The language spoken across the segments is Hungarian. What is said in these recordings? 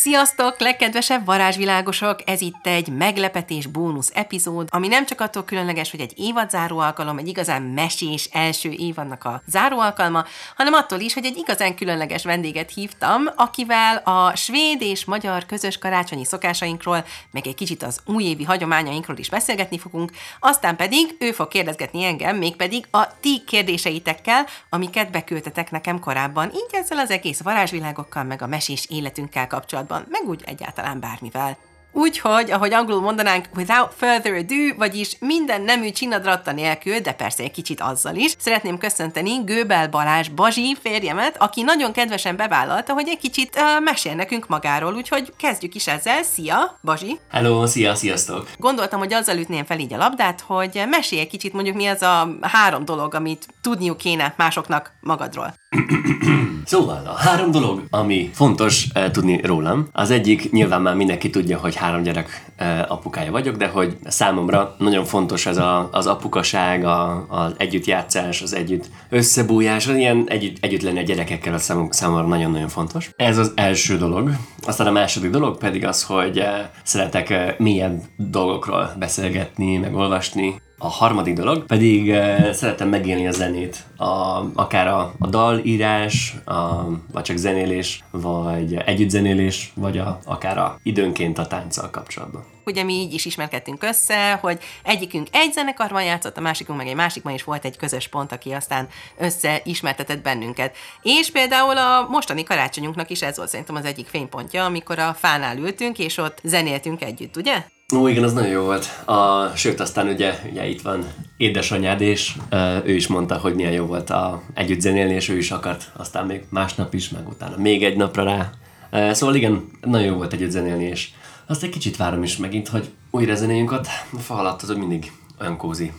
Sziasztok, legkedvesebb varázsvilágosok! Ez itt egy meglepetés bónusz epizód, ami nem csak attól különleges, hogy egy évad záró alkalom, egy igazán mesés első évadnak a záró alkalma, hanem attól is, hogy egy igazán különleges vendéget hívtam, akivel a svéd és magyar közös karácsonyi szokásainkról, meg egy kicsit az újévi hagyományainkról is beszélgetni fogunk, aztán pedig ő fog kérdezgetni engem, mégpedig a ti kérdéseitekkel, amiket beküldtetek nekem korábban, így ezzel az egész varázsvilágokkal, meg a mesés életünkkel kapcsolatban kapcsolatban, meg úgy egyáltalán bármivel. Úgyhogy, ahogy angolul mondanánk, without further ado, vagyis minden nemű csinadratta nélkül, de persze egy kicsit azzal is, szeretném köszönteni Gőbel Balázs Bazsi férjemet, aki nagyon kedvesen bevállalta, hogy egy kicsit uh, mesél nekünk magáról, úgyhogy kezdjük is ezzel. Szia, Bazsi! Hello, szia, sziasztok! Gondoltam, hogy azzal ütném fel így a labdát, hogy mesélj egy kicsit mondjuk mi az a három dolog, amit tudniuk kéne másoknak magadról. Szóval a három dolog, ami fontos eh, tudni rólam. Az egyik, nyilván már mindenki tudja, hogy három gyerek eh, apukája vagyok, de hogy számomra nagyon fontos ez a, az apukaság, az együttjátszás, az együtt összebújás, az ilyen együtt, együtt lenni a gyerekekkel, az számom, számomra nagyon-nagyon fontos. Ez az első dolog. Aztán a második dolog pedig az, hogy eh, szeretek eh, mélyebb dolgokról beszélgetni, meg olvasni, a harmadik dolog pedig uh, szeretem megélni a zenét, a, akár a, a dalírás, a, vagy csak zenélés, vagy együttzenélés, vagy a, akár a időnként a tánccal kapcsolatban. Ugye mi így is ismerkedtünk össze, hogy egyikünk egy zenekarban játszott, a másikunk meg egy másikban is volt egy közös pont, aki aztán összeismertetett bennünket. És például a mostani karácsonyunknak is ez volt szerintem az egyik fénypontja, amikor a fánál ültünk, és ott zenéltünk együtt, ugye? Ó, igen, az nagyon jó volt. A, sőt, aztán ugye, ugye itt van édesanyád, és uh, ő is mondta, hogy milyen jó volt a, együtt zenélni, és ő is akart aztán még másnap is, meg utána még egy napra rá. Uh, szóval igen, nagyon jó volt együtt zenélni, és azt egy kicsit várom is megint, hogy újra zenéljünk ott. A fa alatt az mindig olyan kózi.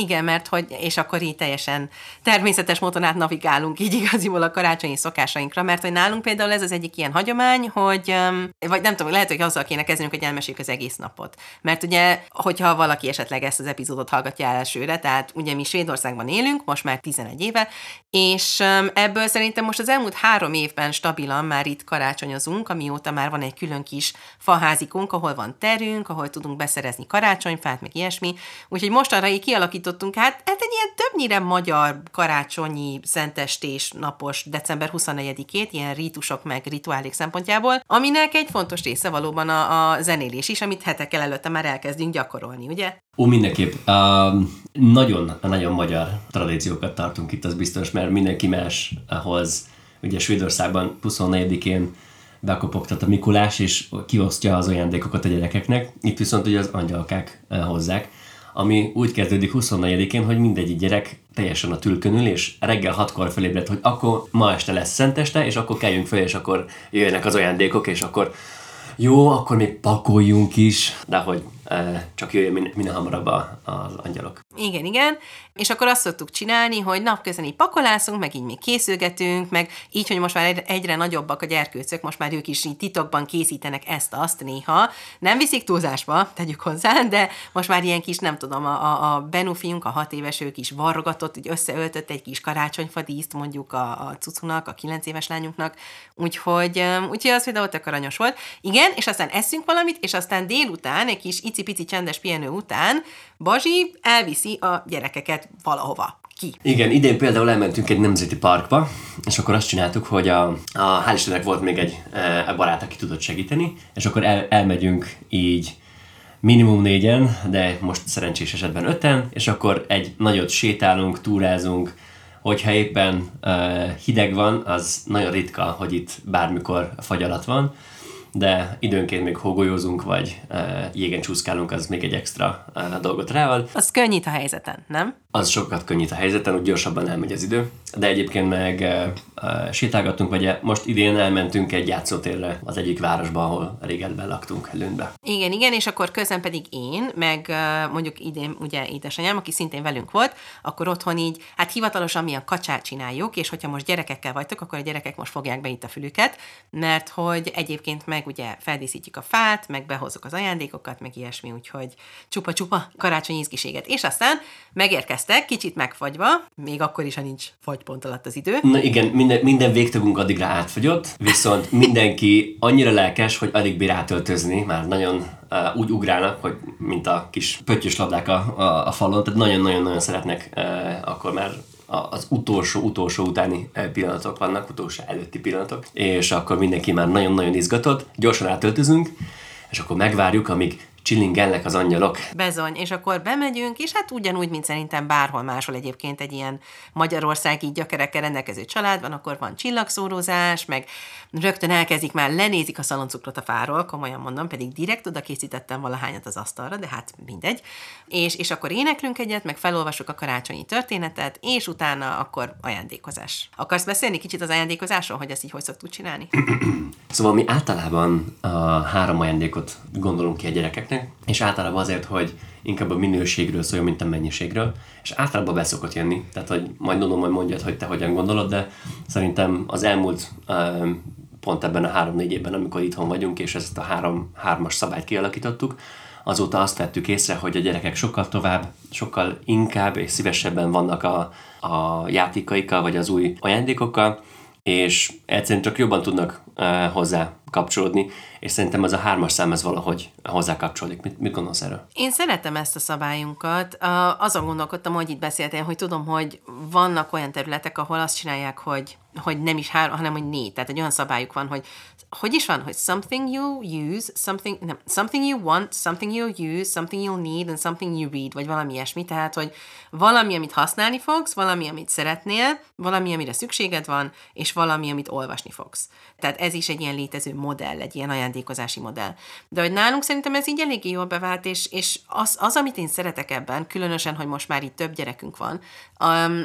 Igen, mert hogy, és akkor így teljesen természetes módon át navigálunk így igaziból a karácsonyi szokásainkra, mert hogy nálunk például ez az egyik ilyen hagyomány, hogy, vagy nem tudom, lehet, hogy azzal kéne kezdenünk, hogy elmeséljük az egész napot. Mert ugye, hogyha valaki esetleg ezt az epizódot hallgatja elsőre, tehát ugye mi Svédországban élünk, most már 11 éve, és ebből szerintem most az elmúlt három évben stabilan már itt karácsonyozunk, amióta már van egy külön kis faházikunk, ahol van terünk, ahol tudunk beszerezni karácsonyfát, meg ilyesmi. Úgyhogy mostanra így kialakított tartottunk hát, hát egy ilyen többnyire magyar karácsonyi szentestés napos december 24-ét, ilyen rítusok meg rituálék szempontjából, aminek egy fontos része valóban a, a zenélés is, amit hetekkel előtte már elkezdünk gyakorolni, ugye? Ó, mindenképp. Uh, nagyon, magyar tradíciókat tartunk itt, az biztos, mert mindenki más ahhoz, ugye Svédországban 24-én bekopogtat a Mikulás, és kiosztja az ajándékokat a gyerekeknek. Itt viszont ugye az angyalkák hozzák ami úgy kezdődik 24-én, hogy mindegyik gyerek teljesen a tülkön ül, és reggel hatkor felébred, hogy akkor ma este lesz szenteste, és akkor keljünk fel, és akkor jöjjenek az ajándékok, és akkor jó, akkor még pakoljunk is, de hogy csak jöjjön min- minél hamarabb az angyalok. Igen, igen. És akkor azt szoktuk csinálni, hogy napközben így pakolászunk, meg így még készülgetünk, meg így, hogy most már egyre nagyobbak a gyerkőcök, most már ők is így titokban készítenek ezt-azt néha. Nem viszik túlzásba, tegyük hozzá, de most már ilyen kis, nem tudom, a, a, a Benu fiunk, a hat éves, ők is varrogatott, így összeöltött egy kis karácsonyfadíszt mondjuk a, a cucunak, a kilenc éves lányunknak. Úgyhogy, úgyhogy az például tök aranyos volt. Igen, és aztán eszünk valamit, és aztán délután, egy kis icipici csendes pihenő után, Bazsi elviszi a gyerekeket valahova ki. Igen, idén például elmentünk egy nemzeti parkba, és akkor azt csináltuk, hogy a, a hál' Istennek volt még egy e, barát, aki tudott segíteni, és akkor el, elmegyünk így minimum négyen, de most szerencsés esetben öten, és akkor egy nagyot sétálunk, túrázunk, hogyha éppen uh, hideg van, az nagyon ritka, hogy itt bármikor fagy alatt van, de időnként még hógolyózunk, vagy uh, jégen csúszkálunk, az még egy extra uh, dolgot rával. Az könnyít a helyzeten, nem? Az sokat könnyít a helyzeten, úgy gyorsabban elmegy az idő. De egyébként meg uh, uh, sétálgattunk, vagy most idén elmentünk egy játszótérre az egyik városba, ahol régebben laktunk előnbe. Igen, igen, és akkor közben pedig én, meg mondjuk idén ugye édesanyám, aki szintén velünk volt, akkor otthon így, hát hivatalosan mi a kacsát csináljuk, és hogyha most gyerekekkel vagytok, akkor a gyerekek most fogják be itt a fülüket, mert hogy egyébként meg meg ugye feldíszítjük a fát, meg behozzuk az ajándékokat, meg ilyesmi, úgyhogy csupa-csupa karácsonyi izgiséget. És aztán megérkeztek, kicsit megfagyva, még akkor is, ha nincs fagypont alatt az idő. Na igen, minden, minden végtagunk addigra átfagyott, viszont mindenki annyira lelkes, hogy alig bír átöltözni, már nagyon uh, úgy ugrálnak, hogy mint a kis pöttyös labdák a, a, a falon, tehát nagyon-nagyon-nagyon szeretnek uh, akkor már az utolsó-utolsó utáni pillanatok vannak, utolsó előtti pillanatok, és akkor mindenki már nagyon-nagyon izgatott, gyorsan átöltözünk, és akkor megvárjuk, amíg csillingelnek az angyalok. Bezony, és akkor bemegyünk, és hát ugyanúgy, mint szerintem bárhol máshol egyébként egy ilyen magyarországi gyökerekkel rendelkező családban, akkor van csillagszórozás, meg rögtön elkezdik már, lenézik a szaloncukrot a fáról, komolyan mondom, pedig direkt oda készítettem valahányat az asztalra, de hát mindegy. És, és akkor éneklünk egyet, meg felolvasok a karácsonyi történetet, és utána akkor ajándékozás. Akarsz beszélni kicsit az ajándékozásról, hogy ezt így hogy szoktuk csinálni? szóval mi általában a három ajándékot gondolunk ki a gyerekeknek, és általában azért, hogy inkább a minőségről szóljon, mint a mennyiségről, és általában be szokott jönni, tehát hogy majd tudom, hogy mondjad, hogy te hogyan gondolod, de szerintem az elmúlt pont ebben a három-négy évben, amikor itthon vagyunk, és ezt a három, hármas szabályt kialakítottuk, azóta azt vettük észre, hogy a gyerekek sokkal tovább, sokkal inkább és szívesebben vannak a, a játékaikkal, vagy az új ajándékokkal, és egyszerűen csak jobban tudnak uh, hozzá kapcsolódni, és szerintem az a hármas szám ez valahogy hozzá kapcsolódik. Mit, mit gondolsz erről? Én szeretem ezt a szabályunkat. Azon gondolkodtam, hogy itt beszéltél, hogy tudom, hogy vannak olyan területek, ahol azt csinálják, hogy hogy nem is három, hanem hogy négy. Tehát egy olyan szabályuk van, hogy hogy is van, hogy something you use, something, nem, something you want, something you use, something you'll need, and something you read, vagy valami ilyesmi. Tehát, hogy valami, amit használni fogsz, valami, amit szeretnél, valami, amire szükséged van, és valami, amit olvasni fogsz. Tehát ez is egy ilyen létező modell, egy ilyen ajándékozási modell. De hogy nálunk szerintem ez így eléggé jól bevált, és, és az, az, amit én szeretek ebben, különösen, hogy most már itt több gyerekünk van,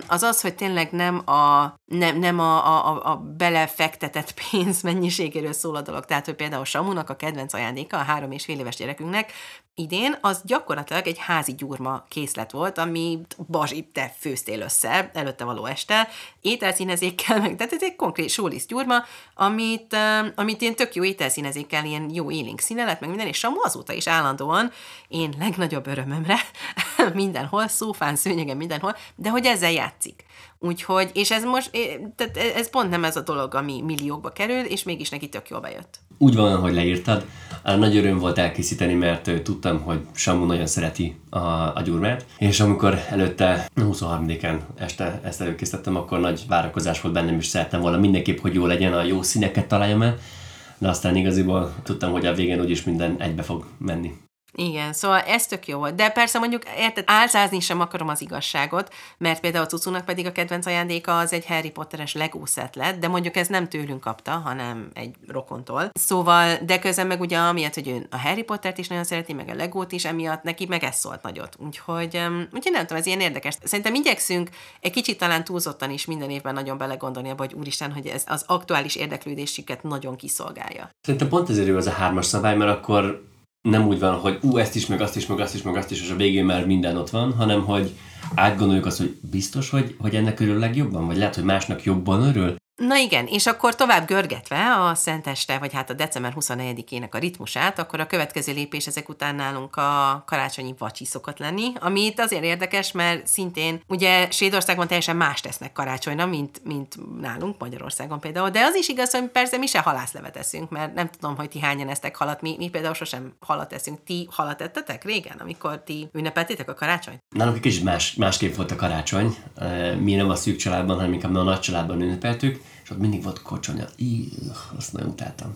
az az, hogy tényleg nem a, nem, nem a, a, a belefektetett pénz mennyiségéről szól a dolog. Tehát, hogy például Samunak a kedvenc ajándéka a három és fél éves gyerekünknek idén, az gyakorlatilag egy házi gyurma készlet volt, amit Bazsi, te főztél össze előtte való este, ételszínezékkel, meg, tehát ez egy konkrét sólisz gyurma, amit, amit én tök jó ételszínezékkel, ilyen jó élénk színelet, meg minden, és Samu azóta is állandóan, én legnagyobb örömömre, mindenhol, szófán, szőnyegen, mindenhol, de hogy ezzel játszik. Úgyhogy, és ez most, tehát ez pont nem ez a dolog, ami milliókba kerül, és mégis neki tök jól bejött. Úgy van, ahogy leírtad. Nagy öröm volt elkészíteni, mert tudtam, hogy Samu nagyon szereti a, a gyurmát, és amikor előtte 23-án este ezt előkészítettem, akkor nagy várakozás volt bennem, és szerettem volna mindenképp, hogy jó legyen, a jó színeket találjam el, de aztán igaziból tudtam, hogy a végén úgyis minden egybe fog menni. Igen, szóval ez tök jó volt. De persze mondjuk, érted, álcázni sem akarom az igazságot, mert például cucunak pedig a kedvenc ajándéka az egy Harry Potteres Lego set lett, de mondjuk ez nem tőlünk kapta, hanem egy rokontól. Szóval, de közben meg ugye amiatt, hogy ő a Harry Pottert is nagyon szereti, meg a Legót is, emiatt neki meg ez szólt nagyot. Úgyhogy, úgyhogy nem tudom, ez ilyen érdekes. Szerintem igyekszünk egy kicsit talán túlzottan is minden évben nagyon belegondolni abba, hogy úristen, hogy ez az aktuális érdeklődésüket nagyon kiszolgálja. Szerintem pont ezért jó az a hármas szabály, mert akkor nem úgy van, hogy ú, ezt is, meg azt is, meg azt is, meg azt is, és a végén már minden ott van, hanem hogy átgondoljuk azt, hogy biztos, hogy, hogy ennek örül legjobban, vagy lehet, hogy másnak jobban örül, Na igen, és akkor tovább görgetve a Szenteste, vagy hát a december 24-ének a ritmusát, akkor a következő lépés ezek után nálunk a karácsonyi vacsi szokott lenni, itt azért érdekes, mert szintén ugye Svédországban teljesen más tesznek karácsonyra, mint, mint nálunk Magyarországon például, de az is igaz, hogy persze mi se halászlevet eszünk, mert nem tudom, hogy ti hányan esztek halat, mi, mi például sosem halat eszünk. Ti halat ettetek régen, amikor ti ünnepeltétek a karácsonyt? Nálunk egy kicsit más, másképp volt a karácsony. Mi nem a szűk családban, hanem inkább a nagy családban ünnepeltük és ott mindig volt kocsonya. Íh, azt nagyon utáltam.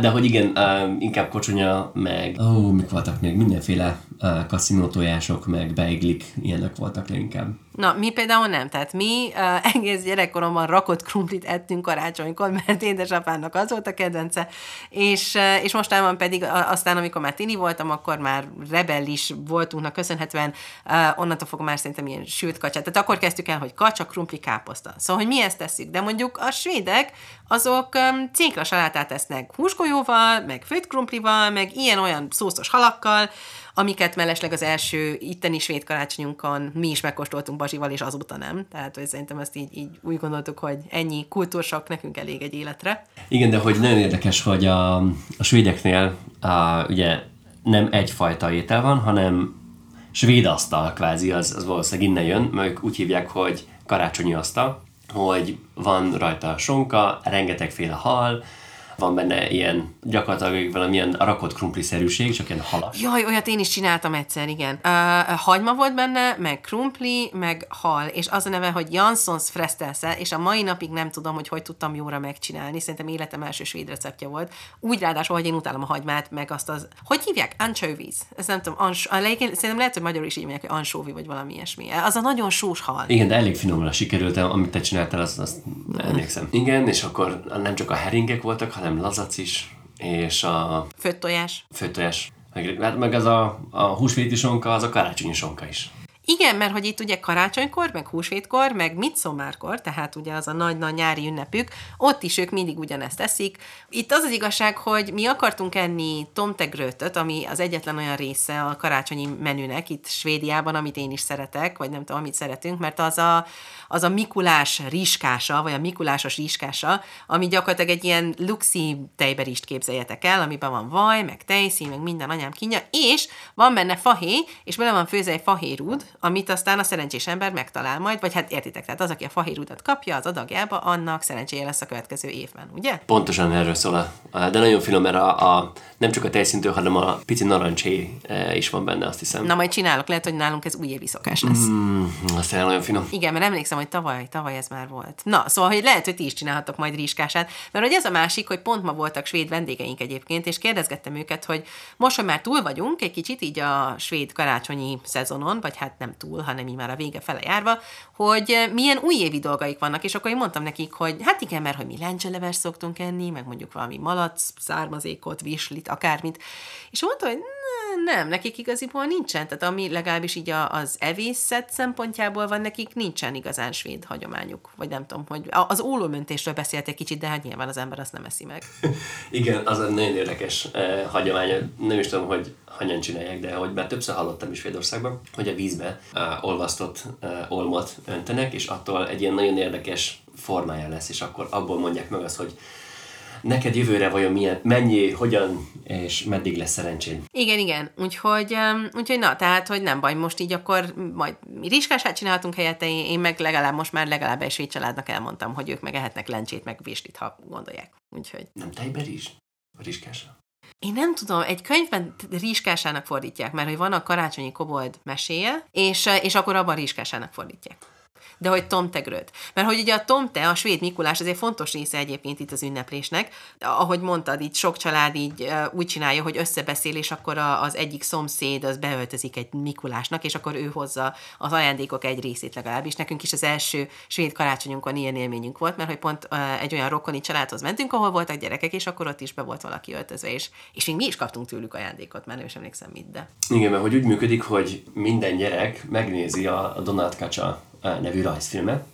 De hogy igen, inkább kocsonya, meg ó, mik voltak még, mindenféle kaszinótojások, meg beiglik, ilyenek voltak leginkább. Na, mi például nem. Tehát mi uh, egész gyerekkoromban rakott krumplit ettünk karácsonykor, mert édesapának az volt a kedvence, és, uh, és mostában pedig uh, aztán, amikor már tini voltam, akkor már rebellis voltunknak köszönhetően uh, onnantól fogom már szerintem ilyen sült kacsát. Tehát akkor kezdtük el, hogy kacsa, krumpli, káposzta. Szóval, hogy mi ezt tesszük. De mondjuk a svédek, azok um, cinkla salátát tesznek húsgolyóval, meg főtt krumplival, meg ilyen-olyan szószos halakkal, amiket mellesleg az első itteni svéd karácsonyunkon mi is megkóstoltunk Bazsival, és azóta nem. Tehát, hogy szerintem ezt így, így úgy gondoltuk, hogy ennyi kultúrsak nekünk elég egy életre. Igen, de hogy nagyon érdekes, hogy a, a svédeknél a, ugye nem egyfajta étel van, hanem svéd asztal kvázi, az, az valószínűleg innen jön, mert úgy hívják, hogy karácsonyi asztal, hogy van rajta sonka, rengetegféle hal, van benne ilyen gyakorlatilag valamilyen rakott krumpli-szerűség, csak ilyen halas. Jaj, olyat én is csináltam egyszer, igen. Uh, hagyma volt benne, meg krumpli, meg hal, és az a neve, hogy Janssons Frestelse, és a mai napig nem tudom, hogy hogy tudtam jóra megcsinálni. Szerintem életem első svéd receptje volt. Úgy ráadásul, hogy én utálom a hagymát, meg azt az, hogy hívják? Anchovies. Ez nem tudom, ans, a szerintem lehet, hogy magyarul is így mondják, hogy anchovy, vagy valami ilyesmi. Az a nagyon sós hal. Igen, de elég finomra sikerült, amit te csináltál, azt, azt emlékszem. Igen, és akkor nem csak a heringek voltak, hanem lazat malac is, és a... Főtt tojás. Főtt tojás. Meg, hát meg az a, a húsvéti sonka, az a karácsonyi sonka is. Igen, mert hogy itt ugye karácsonykor, meg húsvétkor, meg midsomárkor, tehát ugye az a nagy-nagy nyári ünnepük, ott is ők mindig ugyanezt teszik. Itt az az igazság, hogy mi akartunk enni tomtegrötöt, ami az egyetlen olyan része a karácsonyi menünek itt Svédiában, amit én is szeretek, vagy nem tudom, amit szeretünk, mert az a, az a Mikulás rizskása, vagy a Mikulásos rizskása, ami gyakorlatilag egy ilyen luxi tejberist képzeljetek el, amiben van vaj, meg tejszín, meg minden anyám kínja, és van benne fahé, és bele van főzve egy fahérúd, amit aztán a szerencsés ember megtalál majd, vagy hát értitek, tehát az, aki a fahérúdat kapja az adagjába, annak szerencséje lesz a következő évben, ugye? Pontosan erről szól, de nagyon finom, mert a, a nem csak a tejszintől, hanem a pici narancsé e, is van benne, azt hiszem. Na majd csinálok, lehet, hogy nálunk ez újévi szokás lesz. Mm, aztán nagyon finom. Igen, mert emlékszem, hogy tavaly, tavaly ez már volt. Na, szóval, hogy lehet, hogy ti is csinálhatok majd rizskását, mert hogy ez a másik, hogy pont ma voltak svéd vendégeink egyébként, és kérdezgettem őket, hogy most, hogy már túl vagyunk, egy kicsit így a svéd karácsonyi szezonon, vagy hát nem túl, hanem így már a vége fele járva, hogy milyen újévi dolgaik vannak, és akkor én mondtam nekik, hogy hát igen, mert hogy mi lencseleves szoktunk enni, meg mondjuk valami malac, származékot, vislit, akármit. És mondta, hogy nem, nekik igaziból nincsen, tehát ami legalábbis így az evészet szempontjából van, nekik nincsen igazán svéd hagyományuk, vagy nem tudom, hogy az ólómöntésről beszélt egy kicsit, de hát nyilván az ember azt nem eszi meg. Igen, az egy nagyon érdekes eh, hagyomány, nem is tudom, hogy hanyan csinálják, de hogy már többször hallottam is Svédországban, hogy a vízbe uh, olvasztott uh, olmot öntenek, és attól egy ilyen nagyon érdekes formája lesz, és akkor abból mondják meg azt, hogy neked jövőre vajon milyen, mennyi, hogyan és meddig lesz szerencséd. Igen, igen. Úgyhogy, úgyhogy na, tehát, hogy nem baj, most így akkor majd mi rizskását csinálhatunk helyette, én meg legalább most már legalább egy svéd családnak elmondtam, hogy ők meg ehetnek lencsét, meg véslit, ha gondolják. Úgyhogy. Nem tejbe rizs? A rizskásra? Én nem tudom, egy könyvben rizskásának fordítják, mert hogy van a karácsonyi kobold meséje, és, és akkor abban rizskásának fordítják de hogy tomtegröt. Mert hogy ugye a tomte, a svéd Mikulás, azért fontos része egyébként itt az ünneplésnek. Ahogy mondtad, így sok család így úgy csinálja, hogy összebeszél, és akkor az egyik szomszéd az beöltözik egy Mikulásnak, és akkor ő hozza az ajándékok egy részét legalábbis. Nekünk is az első svéd karácsonyunkon ilyen élményünk volt, mert hogy pont egy olyan rokoni családhoz mentünk, ahol voltak gyerekek, és akkor ott is be volt valaki öltözve, és, és még mi is kaptunk tőlük ajándékot, mert nem is emlékszem mit, de. Igen, mert hogy úgy működik, hogy minden gyerek megnézi a Donald Kacsa nevű rajzfilme.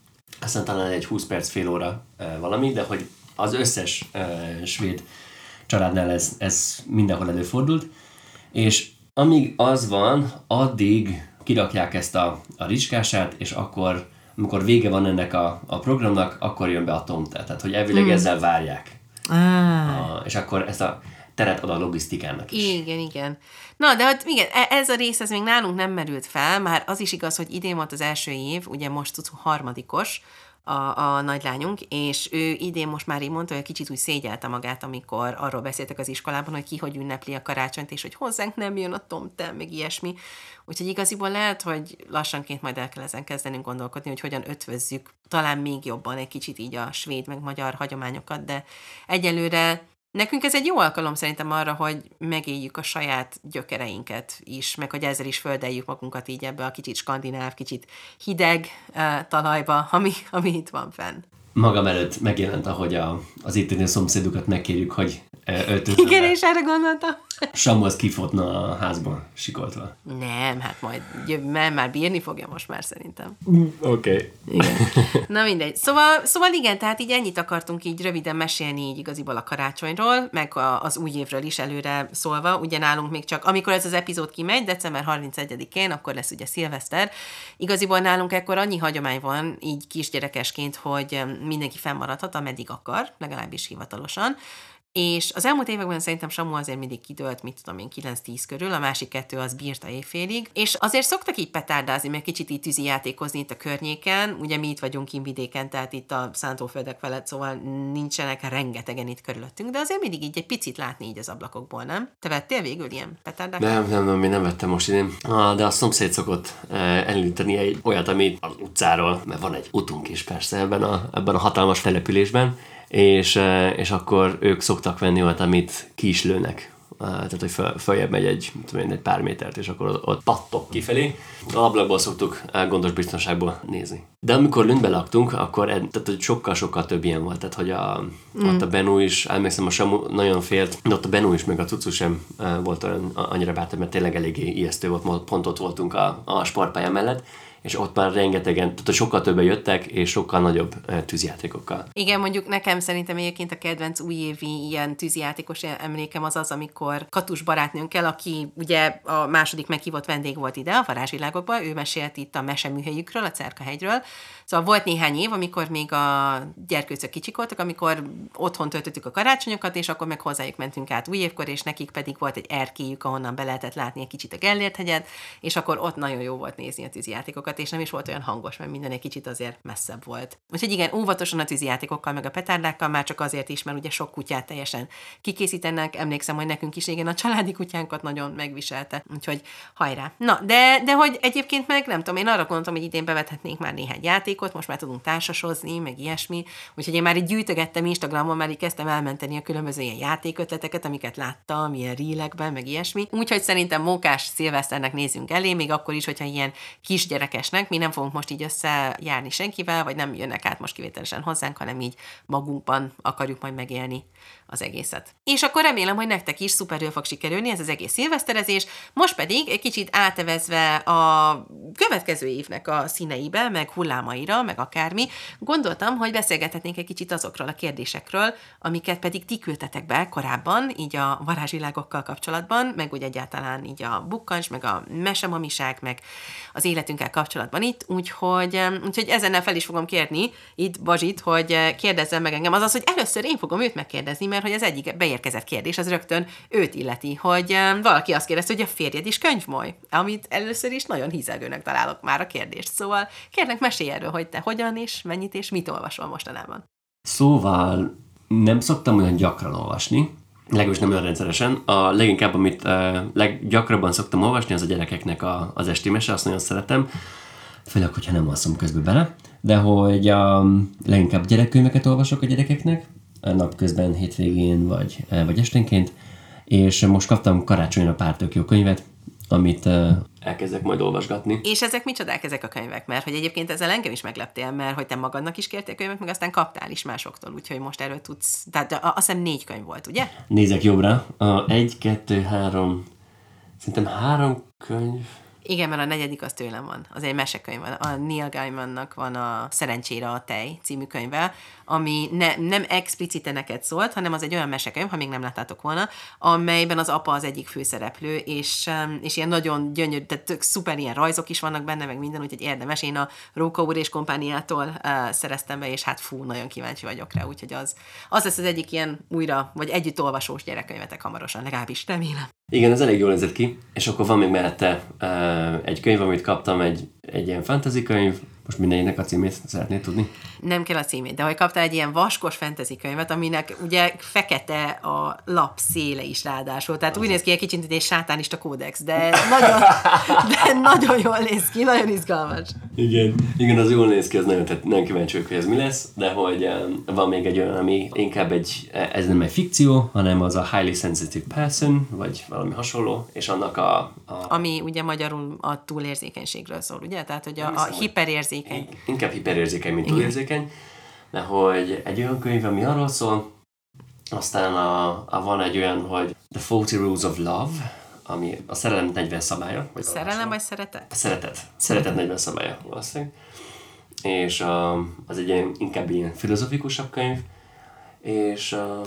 Aztán talán egy 20 perc, fél óra valami, de hogy az összes svéd családnál ez, ez mindenhol előfordult, és amíg az van, addig kirakják ezt a, a ricskását, és akkor, amikor vége van ennek a, a programnak, akkor jön be a tomte. Tehát, hogy elvileg hmm. ezzel várják. Ah. A, és akkor ezt a teret ad a logisztikának is. Igen, igen. Na, de hát igen, e- ez a rész, ez még nálunk nem merült fel, már az is igaz, hogy idén volt az első év, ugye most tudsz harmadikos, a, a nagylányunk, és ő idén most már így mondta, hogy kicsit úgy szégyelte magát, amikor arról beszéltek az iskolában, hogy ki hogy ünnepli a karácsonyt, és hogy hozzánk nem jön a tomte, meg ilyesmi. Úgyhogy igaziból lehet, hogy lassanként majd el kell ezen kezdenünk gondolkodni, hogy hogyan ötvözzük talán még jobban egy kicsit így a svéd meg magyar hagyományokat, de egyelőre Nekünk ez egy jó alkalom szerintem arra, hogy megéljük a saját gyökereinket is, meg hogy ezzel is földeljük magunkat így ebbe a kicsit skandináv, kicsit hideg uh, talajba, ami, ami itt van fenn. Magam előtt megjelent, ahogy a, az itteni szomszédukat megkérjük, hogy öltözzenek. Igen, és erre gondoltam. Samu az kifotna a házban sikoltva. Nem, hát majd jövőben már bírni fogja most már szerintem. Oké. Okay. Na mindegy. Szóval, szóval igen, tehát így ennyit akartunk így röviden mesélni így igaziból a karácsonyról, meg a, az új évről is előre szólva. Ugye nálunk még csak, amikor ez az epizód kimegy, december 31-én, akkor lesz ugye szilveszter. Igaziból nálunk ekkor annyi hagyomány van, így kisgyerekesként, hogy mindenki fennmaradhat, ameddig akar, legalábbis hivatalosan. És az elmúlt években szerintem Samu azért mindig kidőlt, mit tudom én, 9-10 körül, a másik kettő az bírta évfélig. És azért szoktak így petárdázni, meg kicsit így tűzi játékozni itt a környéken. Ugye mi itt vagyunk kinvidéken, tehát itt a szántóföldek felett, szóval nincsenek rengetegen itt körülöttünk, de azért mindig így egy picit látni így az ablakokból, nem? Te vettél végül ilyen petárdát? Nem, nem, nem, én nem vettem most idén. De a szomszéd szokott eh, elindítani egy olyat, ami az utcáról, mert van egy utunk is persze ebben a, ebben a hatalmas településben, és, és akkor ők szoktak venni olyat, amit ki is lőnek. Tehát, hogy föl, följebb megy egy, tudom én, egy pár métert, és akkor ott pattok kifelé. A ablakból szoktuk gondos biztonságból nézni. De amikor Lündbe laktunk, akkor tehát, hogy sokkal-sokkal több ilyen volt. Tehát, hogy a, mm. ott a Benú is, emlékszem, a Samu nagyon félt, de ott a Benú is, meg a Cucu sem volt olyan annyira bátor, mert tényleg eléggé ijesztő volt, pont ott voltunk a, a sportpálya mellett és ott már rengetegen, tehát sokkal többen jöttek, és sokkal nagyobb tűzjátékokkal. Igen, mondjuk nekem szerintem egyébként a kedvenc újévi ilyen tűzjátékos emlékem az az, amikor Katus barátnőnkkel, aki ugye a második meghívott vendég volt ide a varázsvilágokban, ő mesélt itt a meseműhelyükről, a Cerkahegyről, Szóval volt néhány év, amikor még a gyerkőcök kicsik voltak, amikor otthon töltöttük a karácsonyokat, és akkor meg hozzájuk mentünk át új évkor, és nekik pedig volt egy erkéjük, ahonnan be lehetett látni egy kicsit a Gellért hegyet, és akkor ott nagyon jó volt nézni a tűzijátékokat, és nem is volt olyan hangos, mert minden egy kicsit azért messzebb volt. Úgyhogy igen, óvatosan a tűzijátékokkal, meg a petárdákkal, már csak azért is, mert ugye sok kutyát teljesen kikészítenek. Emlékszem, hogy nekünk is igen, a családi kutyánkat nagyon megviselte. Úgyhogy hajrá. Na, de, de hogy egyébként meg nem tudom, én arra gondoltam, hogy idén bevethetnénk már néhány játék, játékot, most már tudunk társasozni, meg ilyesmi. Úgyhogy én már így gyűjtögettem Instagramon, már így kezdtem elmenteni a különböző ilyen játékötleteket, amiket láttam, ilyen rílekben, meg ilyesmi. Úgyhogy szerintem mókás szilveszternek nézünk elé, még akkor is, hogyha ilyen kisgyerekesnek, mi nem fogunk most így összejárni senkivel, vagy nem jönnek át most kivételesen hozzánk, hanem így magunkban akarjuk majd megélni az egészet. És akkor remélem, hogy nektek is szuperül fog sikerülni ez az egész szilveszterezés, most pedig egy kicsit átevezve a következő évnek a színeibe, meg hullámaira, meg akármi, gondoltam, hogy beszélgethetnénk egy kicsit azokról a kérdésekről, amiket pedig ti küldtetek be korábban, így a varázsvilágokkal kapcsolatban, meg úgy egyáltalán így a bukkancs, meg a mesemamiság, meg az életünkkel kapcsolatban itt, úgyhogy, úgyhogy ezen fel is fogom kérni itt Bazsit, hogy kérdezzen meg engem. Azaz, hogy először én fogom őt megkérdezni, mert hogy az egyik beérkezett kérdés az rögtön őt illeti, hogy valaki azt kérdezte, hogy a férjed is könyvmoly, amit először is nagyon hízelgőnek találok már a kérdést. Szóval kérnek mesélj erről, hogy te hogyan és mennyit és mit olvasol mostanában. Szóval nem szoktam olyan gyakran olvasni, legalábbis nem olyan rendszeresen. A leginkább, amit uh, leggyakrabban szoktam olvasni, az a gyerekeknek a, az esti mese, azt nagyon szeretem. Főleg, hogyha nem alszom közben bele. De hogy um, leginkább gyerekkönyveket olvasok a gyerekeknek, napközben, hétvégén vagy, vagy esténként, és most kaptam karácsonyra pár tök jó könyvet, amit elkezdek majd olvasgatni. És ezek micsodák ezek a könyvek? Mert hogy egyébként ezzel engem is megleptél, mert hogy te magadnak is kértél könyvet, meg aztán kaptál is másoktól, úgyhogy most erről tudsz. Tehát azt hiszem négy könyv volt, ugye? Nézek jobbra. A egy, kettő, három, szerintem három könyv. Igen, mert a negyedik az tőlem van. Az egy mesekönyv. A Neil Gaimannak van a Szerencsére a tej című könyve, ami ne, nem explicite neked szólt, hanem az egy olyan mesekönyv, ha még nem láttátok volna, amelyben az apa az egyik főszereplő, és, és ilyen nagyon gyönyörű, tehát szuper ilyen rajzok is vannak benne, meg minden, úgyhogy érdemes. Én a Róka úr és kompániától uh, szereztem be, és hát fú, nagyon kíváncsi vagyok rá, úgyhogy az, az lesz az egyik ilyen újra, vagy együtt olvasós gyerekkönyvetek hamarosan, legalábbis remélem. Igen, ez elég jól nézett ki, és akkor van még mellette uh, egy könyv, amit kaptam, egy, egy ilyen fantasy könyv, most mindenkinek a címét szeretnéd tudni? Nem kell a címét, de hogy kaptál egy ilyen vaskos fantasy könyvet, aminek ugye fekete a lap széle is ráadásul. Tehát az. úgy néz ki egy kicsit, mint egy sátánista kódex, de nagyon, de nagyon jól néz ki, nagyon izgalmas. Igen, igen, az jól néz ki, az nagyon, tehát nagyon kíváncsi hogy ez mi lesz, de hogy van még egy olyan, ami inkább egy, ez nem egy fikció, hanem az a highly sensitive person, vagy valami hasonló, és annak a... a... Ami ugye magyarul a túlérzékenységről szól, ugye? Tehát, hogy a, a hiperérzékenység túlérzékeny. Inkább hiperérzékeny, mint túlérzékeny. De hogy egy olyan könyv, ami arról szól, aztán a, a van egy olyan, hogy The 40 Rules of Love, ami a szerelem 40 szabálya. Vagy szerelem vagy szeretet? Szeretet. Szeretet 40 szabálya valószínűleg. És uh, az egy ilyen, inkább ilyen filozofikusabb könyv, és uh,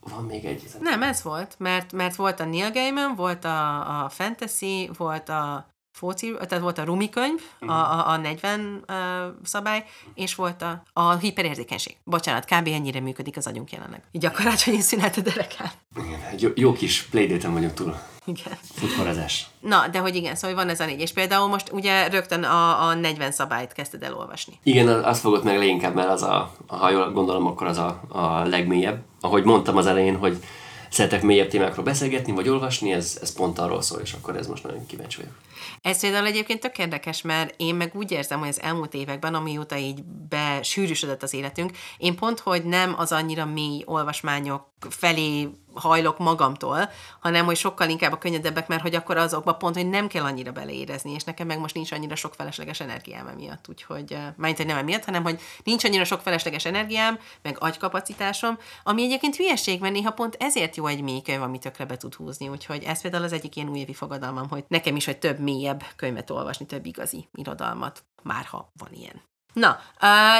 van még egy. Nem, ez volt, mert, mert volt a Neil Gaiman, volt a, a fantasy, volt a foci, tehát volt a Rumi könyv, a, a, a 40 uh, szabály, és volt a, a hiperérzékenység. Bocsánat, kb. ennyire működik az agyunk jelenleg. Így a karácsonyi szünet a derekán. Igen, jó, jó kis playdate vagyok túl. Igen. Futkorozás. Na, de hogy igen, szóval van ez a négy. És például most ugye rögtön a, a 40 szabályt kezdted el olvasni. Igen, az fogott meg leginkább, mert az a, ha jól gondolom, akkor az a, a legmélyebb. Ahogy mondtam az elején, hogy szeretek mélyebb témákról beszélgetni, vagy olvasni, ez, ez pont arról szól, és akkor ez most nagyon kíváncsi vagyok. Ez például egyébként tök érdekes, mert én meg úgy érzem, hogy az elmúlt években, amióta így besűrűsödött az életünk, én pont, hogy nem az annyira mély olvasmányok felé hajlok magamtól, hanem hogy sokkal inkább a könnyedebbek, mert hogy akkor azokba pont, hogy nem kell annyira beleérezni, és nekem meg most nincs annyira sok felesleges energiám emiatt, úgyhogy, majd hogy nem emiatt, hanem hogy nincs annyira sok felesleges energiám, meg agykapacitásom, ami egyébként hülyeség, mert néha pont ezért jó egy mély könyv, amit tökre be tud húzni, úgyhogy ez például az egyik ilyen újévi fogadalmam, hogy nekem is, hogy több mélyebb könyvet olvasni, több igazi irodalmat, már ha van ilyen. Na,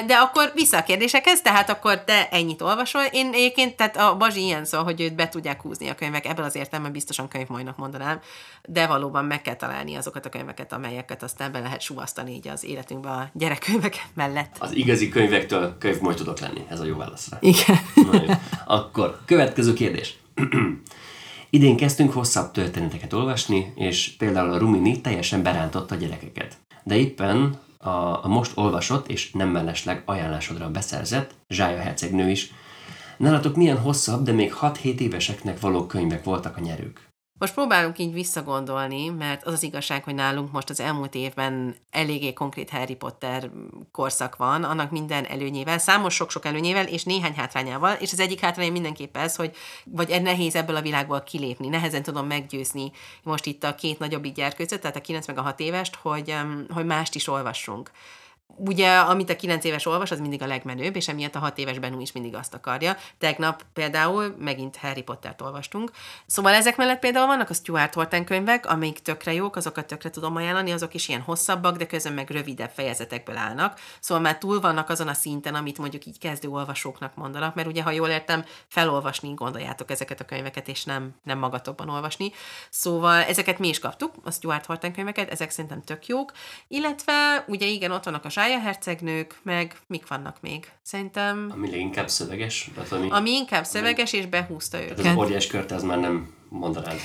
de akkor vissza a kérdésekhez, tehát akkor te ennyit olvasol. Én egyébként, tehát a Bazsi ilyen szó, hogy őt be tudják húzni a könyvek, ebből az értelemben biztosan könyvmajnak mondanám, de valóban meg kell találni azokat a könyveket, amelyeket aztán be lehet suvasztani így az életünkbe a gyerekkönyvek mellett. Az igazi könyvektől majd tudok lenni, ez a jó válasz rá. Igen. Akkor, következő kérdés. Idén kezdtünk hosszabb történeteket olvasni, és például a Rumini teljesen berántotta a gyerekeket. De éppen a, a most olvasott és nem mellesleg ajánlásodra beszerzett Zsája hercegnő is. Nálatok milyen hosszabb, de még 6-7 éveseknek való könyvek voltak a nyerők? Most próbálunk így visszagondolni, mert az az igazság, hogy nálunk most az elmúlt évben eléggé konkrét Harry Potter korszak van, annak minden előnyével, számos sok-sok előnyével, és néhány hátrányával, és az egyik hátránya mindenképp ez, hogy vagy egy nehéz ebből a világból kilépni, nehezen tudom meggyőzni most itt a két nagyobb gyerkőcöt, tehát a 9 meg a 6 évest, hogy, hogy mást is olvassunk ugye, amit a 9 éves olvas, az mindig a legmenőbb, és emiatt a 6 éves Benú is mindig azt akarja. Tegnap például megint Harry Pottert olvastunk. Szóval ezek mellett például vannak a Stuart Horton könyvek, amik tökre jók, azokat tökre tudom ajánlani, azok is ilyen hosszabbak, de közben meg rövidebb fejezetekből állnak. Szóval már túl vannak azon a szinten, amit mondjuk így kezdő olvasóknak mondanak, mert ugye, ha jól értem, felolvasni gondoljátok ezeket a könyveket, és nem, nem magatokban olvasni. Szóval ezeket mi is kaptuk, a Stuart Horton könyveket, ezek szerintem tök jók. Illetve ugye igen, ott vannak a Sája hercegnők, meg mik vannak még? Szerintem... Ami inkább szöveges? Tehát ami, ami inkább szöveges, és behúzta őket. Ez az óriás kört, ez már nem mondanád.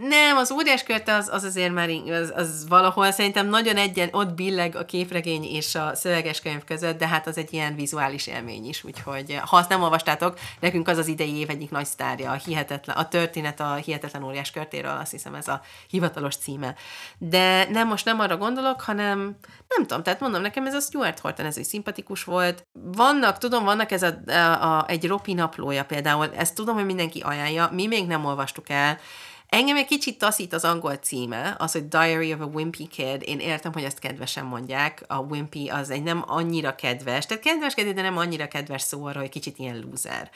Nem, az óriás körte az, az azért már az, az valahol szerintem nagyon egyen ott billeg a képregény és a szöveges könyv között, de hát az egy ilyen vizuális élmény is, úgyhogy ha azt nem olvastátok, nekünk az az idei év egyik nagy sztárja, a, hihetetlen, a történet a hihetetlen óriás körtéről, azt hiszem ez a hivatalos címe. De nem, most nem arra gondolok, hanem nem tudom, tehát mondom, nekem ez a Stuart Horton, ez egy szimpatikus volt. Vannak, tudom, vannak ez a, a, a egy ropi naplója például, ezt tudom, hogy mindenki ajánlja, mi még nem olvastuk el, Engem egy kicsit taszít az angol címe, az, hogy Diary of a Wimpy Kid. Én értem, hogy ezt kedvesen mondják. A Wimpy az egy nem annyira kedves, tehát kedves, de nem annyira kedves szó arra, hogy kicsit ilyen loser.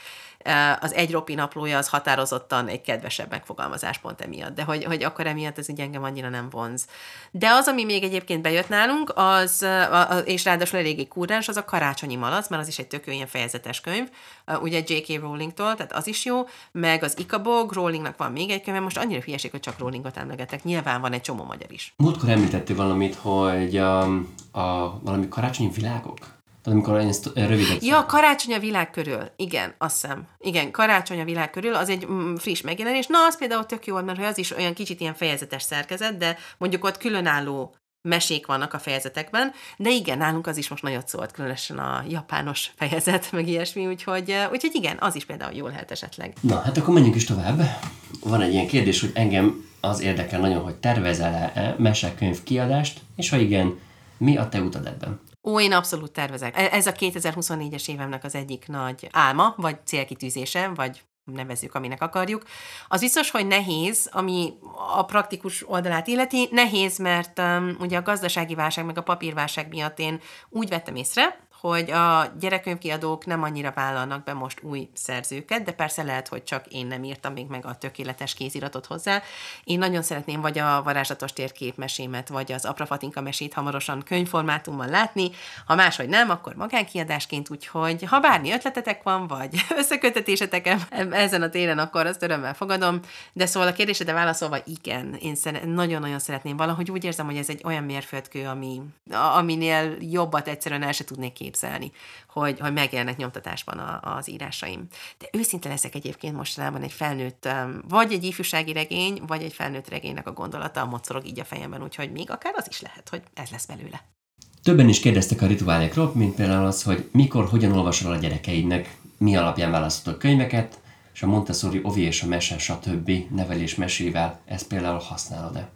Az egy ropi naplója az határozottan egy kedvesebb megfogalmazás pont emiatt, de hogy, hogy akkor emiatt ez így engem annyira nem vonz. De az, ami még egyébként bejött nálunk, az, és ráadásul eléggé kurrens, az a karácsonyi malac, mert az is egy tök ilyen fejezetes könyv, ugye J.K. Rowling-tól, tehát az is jó, meg az Ikabog, Rowlingnak van még egy könyve, most annyira hülyeség, hogy csak Rowlingot emlegetek, nyilván van egy csomó magyar is. Múltkor említettél valamit, hogy a, um, a valami karácsonyi világok? amikor én rövidet Ja, karácsony a világ körül. Igen, azt hiszem. Igen, karácsony a világ körül, az egy mm, friss megjelenés. Na, az például tök jó, mert az is olyan kicsit ilyen fejezetes szerkezet, de mondjuk ott különálló mesék vannak a fejezetekben, de igen, nálunk az is most nagyot szólt, különösen a japános fejezet, meg ilyesmi, úgyhogy, úgyhogy igen, az is például jó lehet esetleg. Na, hát akkor menjünk is tovább. Van egy ilyen kérdés, hogy engem az érdekel nagyon, hogy tervezel-e mesekönyv kiadást, és ha igen, mi a te utad ebben? Ó, én abszolút tervezek. E, ez a 2024-es évemnek az egyik nagy álma, vagy célkitűzése, vagy nevezzük, aminek akarjuk. Az biztos, hogy nehéz, ami a praktikus oldalát illeti, nehéz, mert um, ugye a gazdasági válság meg a papírválság miatt én úgy vettem észre, hogy a gyerekkönyvkiadók nem annyira vállalnak be most új szerzőket, de persze lehet, hogy csak én nem írtam még meg a tökéletes kéziratot hozzá. Én nagyon szeretném vagy a varázslatos térképmesémet, vagy az Aprafatinka mesét hamarosan könyvformátumban látni, ha máshogy nem, akkor magánkiadásként, úgyhogy ha bármi ötletetek van, vagy összekötetésetek ezen a téren, akkor azt örömmel fogadom. De szóval a kérdésedre válaszolva, igen, én nagyon-nagyon szeretném valahogy úgy érzem, hogy ez egy olyan mérföldkő, ami, aminél jobbat egyszerűen el se tudnék képzelni, hogy, hogy megjelennek nyomtatásban a, az írásaim. De őszinte leszek egyébként mostanában egy felnőtt, vagy egy ifjúsági regény, vagy egy felnőtt regénynek a gondolata mocorog így a fejemben, úgyhogy még akár az is lehet, hogy ez lesz belőle. Többen is kérdeztek a rituálékról, mint például az, hogy mikor, hogyan olvasol a gyerekeidnek, mi alapján választottak könyveket, és a Montessori ovi és a mese, stb. nevelés mesével ezt például használod-e?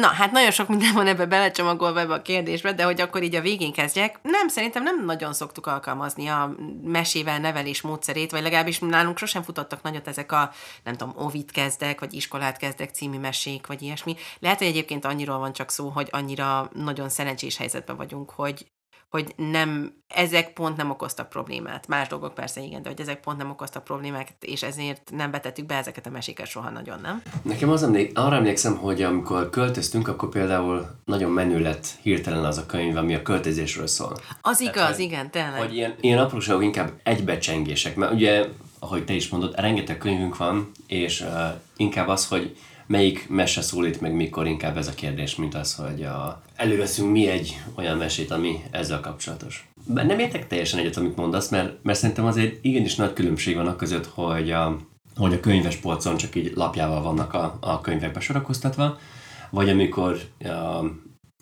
Na, hát nagyon sok minden van ebbe belecsomagolva ebbe a kérdésbe, de hogy akkor így a végén kezdjek. Nem, szerintem nem nagyon szoktuk alkalmazni a mesével nevelés módszerét, vagy legalábbis nálunk sosem futottak nagyot ezek a, nem tudom, ovit kezdek, vagy iskolát kezdek című mesék, vagy ilyesmi. Lehet, hogy egyébként annyiról van csak szó, hogy annyira nagyon szerencsés helyzetben vagyunk, hogy hogy nem, ezek pont nem okoztak problémát. Más dolgok persze igen, de hogy ezek pont nem okoztak problémát, és ezért nem betettük be ezeket a meséket soha nagyon, nem? Nekem az emlék, arra emlékszem, hogy amikor költöztünk, akkor például nagyon menő lett hirtelen az a könyv, ami a költözésről szól. Az igaz, Tehát, igen, tényleg. Hogy ilyen, ilyen apróságok inkább egybecsengések, mert ugye, ahogy te is mondod, rengeteg könyvünk van, és uh, inkább az, hogy melyik mese szólít meg mikor inkább ez a kérdés, mint az, hogy a, előveszünk mi egy olyan mesét, ami ezzel kapcsolatos. Nem értek teljesen egyet, amit mondasz, mert, mert szerintem azért igenis nagy különbség van a között, hogy a, hogy a könyves polcon csak így lapjával vannak a, a könyvek besorakoztatva, vagy amikor a,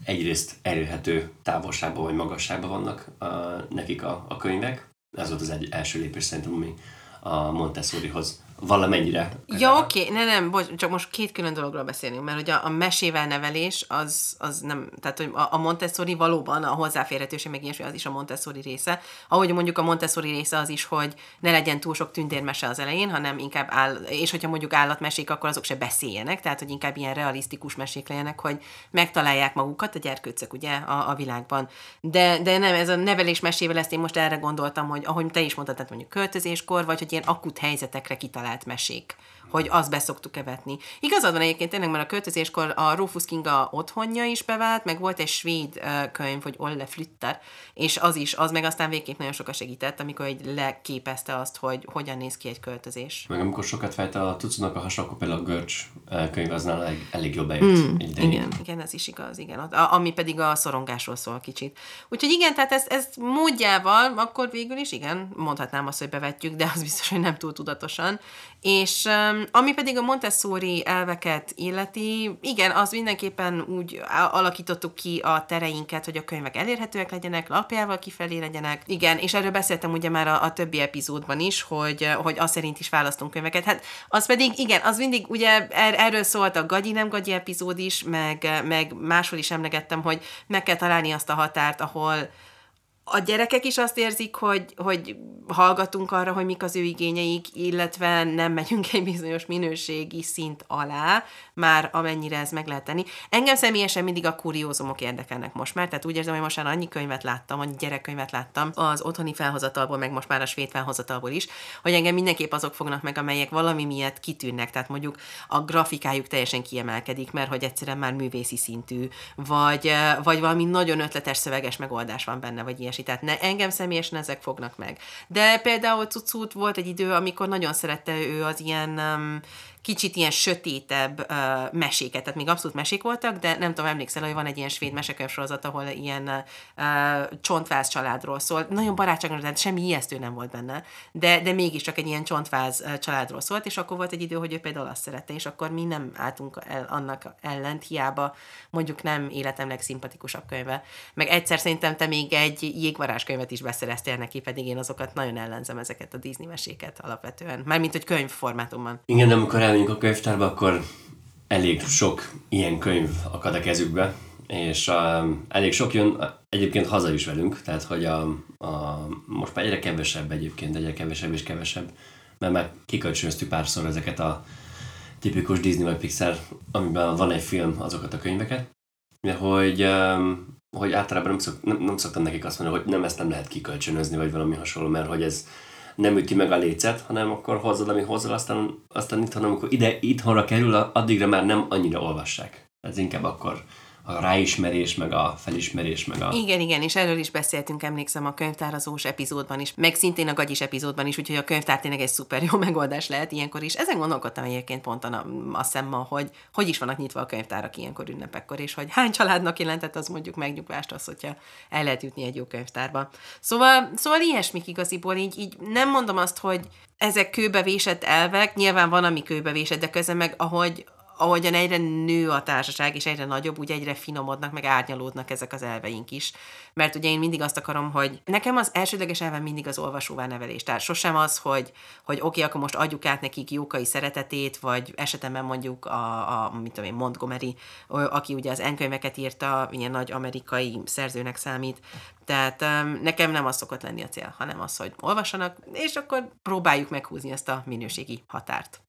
egyrészt elérhető távolságban vagy magasságban vannak a, nekik a, a könyvek. Ez volt az egy első lépés szerintem, ami a Montessorihoz valamennyire. Ja, oké, okay. ne, nem, bocs, csak most két külön dologról beszélünk, mert hogy a, a mesével nevelés az, az nem, tehát hogy a, a Montessori valóban a hozzáférhetőség, meg ilyesmi, az is a Montessori része. Ahogy mondjuk a Montessori része az is, hogy ne legyen túl sok tündérmese az elején, hanem inkább áll, és hogyha mondjuk állatmesék, akkor azok se beszéljenek, tehát hogy inkább ilyen realisztikus mesék legyenek, hogy megtalálják magukat a gyerkőcök ugye a, a világban. De, de nem, ez a nevelés mesével ezt én most erre gondoltam, hogy ahogy te is mondtad, tehát mondjuk költözéskor, vagy hogy ilyen akut helyzetekre kitalált mesék hogy azt beszoktuk kevetni. Igazad van egyébként tényleg, mert a költözéskor a Rufus Kinga otthonja is bevált, meg volt egy svéd könyv, hogy Olle Flytter, és az is, az meg aztán végképp nagyon sokat segített, amikor egy leképezte azt, hogy hogyan néz ki egy költözés. Meg amikor sokat fájt a tucunak a hasa, akkor például a Görcs könyv az elég, elég jól bejött. Mm, igen, igen, ez is igaz, igen. A, ami pedig a szorongásról szól kicsit. Úgyhogy igen, tehát ezt, ezt módjával, akkor végül is igen, mondhatnám azt, hogy bevetjük, de az biztos, hogy nem túl tudatosan. És um, ami pedig a Montessori elveket illeti, igen, az mindenképpen úgy alakítottuk ki a tereinket, hogy a könyvek elérhetőek legyenek, lapjával kifelé legyenek. Igen, és erről beszéltem ugye már a, a többi epizódban is, hogy, hogy az szerint is választunk könyveket. Hát az pedig, igen, az mindig ugye er, erről szólt a gagyi nem gagyi epizód is, meg, meg máshol is emlegettem, hogy meg kell találni azt a határt, ahol a gyerekek is azt érzik, hogy, hogy hallgatunk arra, hogy mik az ő igényeik, illetve nem megyünk egy bizonyos minőségi szint alá, már amennyire ez meg lehet tenni. Engem személyesen mindig a kuriózumok érdekelnek most már, tehát úgy érzem, hogy most már annyi könyvet láttam, annyi gyerekkönyvet láttam az otthoni felhozatalból, meg most már a svéd felhozatalból is, hogy engem mindenképp azok fognak meg, amelyek valami miatt kitűnnek, tehát mondjuk a grafikájuk teljesen kiemelkedik, mert hogy egyszerűen már művészi szintű, vagy, vagy valami nagyon ötletes szöveges megoldás van benne, vagy ilyesmi. Tehát ne, engem személyesen ezek fognak meg. De például Cucut volt egy idő, amikor nagyon szerette ő az ilyen um, kicsit ilyen sötétebb uh, meséket, tehát még abszolút mesék voltak, de nem tudom, emlékszel, hogy van egy ilyen svéd mesekönyvsorozat, ahol ilyen uh, csontváz családról szól. Nagyon barátságos, tehát semmi ijesztő nem volt benne, de, de mégiscsak egy ilyen csontváz családról szólt, és akkor volt egy idő, hogy ő például azt szerette, és akkor mi nem álltunk el annak ellent, hiába mondjuk nem életem legszimpatikusabb könyve. Meg egyszer szerintem te még egy jégvarázskönyvet is beszereztél neki, pedig én azokat nagyon ellenzem ezeket a Disney meséket alapvetően. Mármint, hogy könyv formátumban. Igen, amikor el elmegyünk a könyvtárba, akkor elég sok ilyen könyv akad a kezükbe, és uh, elég sok jön egyébként haza is velünk, tehát hogy a, a, most már egyre kevesebb egyébként, egyre kevesebb és kevesebb, mert már kikölcsönöztük párszor ezeket a tipikus Disney vagy Pixar, amiben van egy film, azokat a könyveket. de hogy, hogy általában nem, szok, nem, nem szoktam nekik azt mondani, hogy nem ezt nem lehet kikölcsönözni, vagy valami hasonló, mert hogy ez nem üti meg a lécet, hanem akkor hozzad, ami hozzal, aztán, aztán itthon, amikor ide, itthonra kerül, addigra már nem annyira olvassák. Ez inkább akkor a ráismerés, meg a felismerés, meg a... Igen, igen, és erről is beszéltünk, emlékszem a könyvtárazós epizódban is, meg szintén a gagyis epizódban is, úgyhogy a könyvtár tényleg egy szuper jó megoldás lehet ilyenkor is. Ezen gondolkodtam egyébként pont a, a szemma, hogy hogy is vannak nyitva a könyvtárak ilyenkor ünnepekkor, és hogy hány családnak jelentett az mondjuk megnyugvást az, hogyha el lehet jutni egy jó könyvtárba. Szóval, szóval ilyesmik igaziból, így, így nem mondom azt, hogy ezek kőbevésett elvek, nyilván van, ami kőbevésett, de közben meg ahogy, ahogyan egyre nő a társaság, és egyre nagyobb, úgy egyre finomodnak, meg árnyalódnak ezek az elveink is. Mert ugye én mindig azt akarom, hogy nekem az elsődleges elvem mindig az olvasóvá nevelés. Tehát sosem az, hogy, hogy oké, okay, akkor most adjuk át nekik jókai szeretetét, vagy esetemben mondjuk a, a mit tudom én, Montgomery, aki ugye az enkönyveket írta, ilyen nagy amerikai szerzőnek számít. Tehát um, nekem nem az szokott lenni a cél, hanem az, hogy olvassanak, és akkor próbáljuk meghúzni ezt a minőségi határt.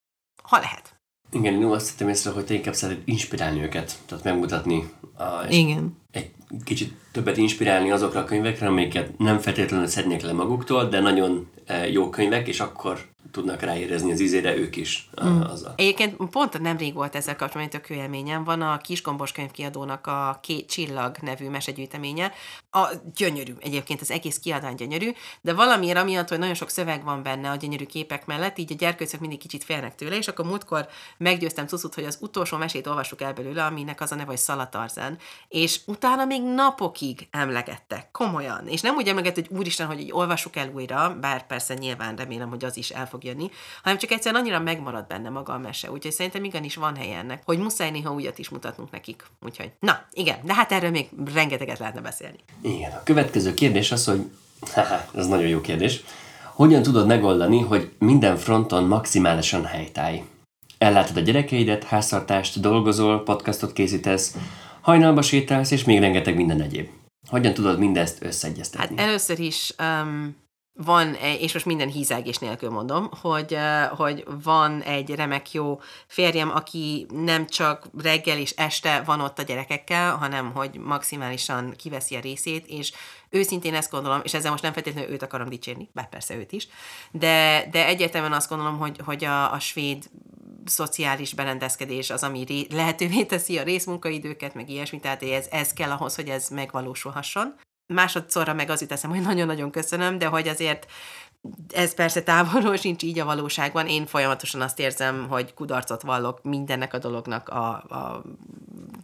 Ha lehet. Igen, én azt hittem észre, hogy te inkább szereted inspirálni őket, tehát megmutatni. A, Igen. Egy kicsit többet inspirálni azokra a könyvekre, amiket nem feltétlenül szednék le maguktól, de nagyon eh, jó könyvek, és akkor tudnak ráérezni az ízére ők is mm. azzal. Egyébként pont nemrég volt ezzel kapcsolatban egy élményem. Van a Kisgombos könyvkiadónak a Két Csillag nevű mesegyűjteménye. A gyönyörű, egyébként az egész kiadvány gyönyörű, de valamiért amiatt, hogy nagyon sok szöveg van benne a gyönyörű képek mellett, így a gyerkőcök mindig kicsit félnek tőle, és akkor múltkor meggyőztem Cucut, hogy az utolsó mesét olvassuk el belőle, aminek az a neve, hogy Szalatarzán. És utána még napokig emlegette, komolyan. És nem úgy emlegett, hogy úristen, hogy így olvassuk el újra, bár persze nyilván remélem, hogy az is el fog jönni, hanem csak egyszerűen annyira megmarad benne maga a mese. Úgyhogy szerintem igenis van helye ennek, hogy muszáj néha újat is mutatnunk nekik. Úgyhogy, na, igen, de hát erről még rengeteget lehetne beszélni. Igen, a következő kérdés az, hogy, ez nagyon jó kérdés, hogyan tudod megoldani, hogy minden fronton maximálisan helytállj? Ellátod a gyerekeidet, háztartást, dolgozol, podcastot készítesz, hajnalba sétálsz, és még rengeteg minden egyéb. Hogyan tudod mindezt összeegyeztetni? Hát először is um, van, és most minden hízelgés nélkül mondom, hogy, hogy van egy remek jó férjem, aki nem csak reggel és este van ott a gyerekekkel, hanem hogy maximálisan kiveszi a részét, és őszintén ezt gondolom, és ezzel most nem feltétlenül őt akarom dicsérni, bár persze őt is, de, de egyértelműen azt gondolom, hogy, hogy a, a svéd szociális berendezkedés az, ami ré, lehetővé teszi a részmunkaidőket, meg ilyesmi, tehát ez, ez kell ahhoz, hogy ez megvalósulhasson másodszorra meg az jut eszem, hogy nagyon-nagyon köszönöm, de hogy azért ez persze távolról sincs így a valóságban. Én folyamatosan azt érzem, hogy kudarcot vallok mindennek a dolognak a, a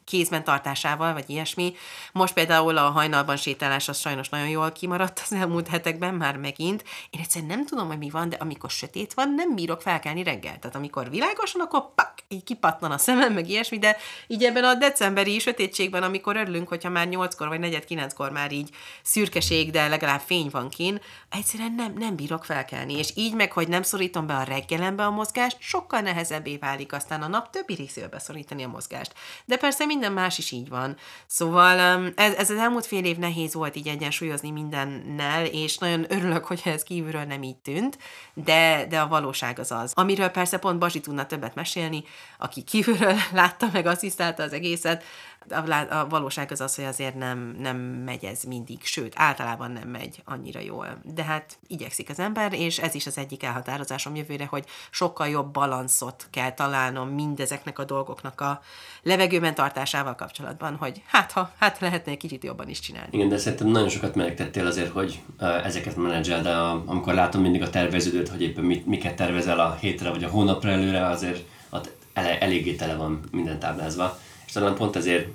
kézben tartásával, vagy ilyesmi. Most például a hajnalban sétálás az sajnos nagyon jól kimaradt az elmúlt hetekben, már megint. Én egyszerűen nem tudom, hogy mi van, de amikor sötét van, nem bírok felkelni reggel. Tehát amikor világosan, akkor pak, így kipatlan a szemem, meg ilyesmi, de így ebben a decemberi sötétségben, amikor örülünk, hogyha már nyolckor vagy negyed kilenckor már így szürkeség, de legalább fény van kin, egyszerűen nem, nem bírok felkelni. És így meg, hogy nem szorítom be a reggelembe a mozgást, sokkal nehezebbé válik aztán a nap többi részébe beszorítani a mozgást. De persze minden más is így van. Szóval um, ez, ez az elmúlt fél év nehéz volt így egyensúlyozni mindennel, és nagyon örülök, hogy ez kívülről nem így tűnt, de, de a valóság az az. Amiről persze pont Bazsi tudna többet mesélni, aki kívülről látta meg, asszisztálta az egészet, a, a valóság az az, hogy azért nem, nem megy ez mindig, sőt, általában nem megy annyira jól. De hát igyekszik az ember, és ez is az egyik elhatározásom jövőre, hogy sokkal jobb balanszot kell találnom mindezeknek a dolgoknak a levegőben tartásával kapcsolatban, hogy hát ha, hát lehetne egy kicsit jobban is csinálni. Igen, de szerintem nagyon sokat melegtettél azért, hogy ezeket menedzsel, de amikor látom mindig a terveződőt, hogy éppen mit, miket tervezel a hétre vagy a hónapra előre, azért ott eléggé tele van minden táblázva talán pont ezért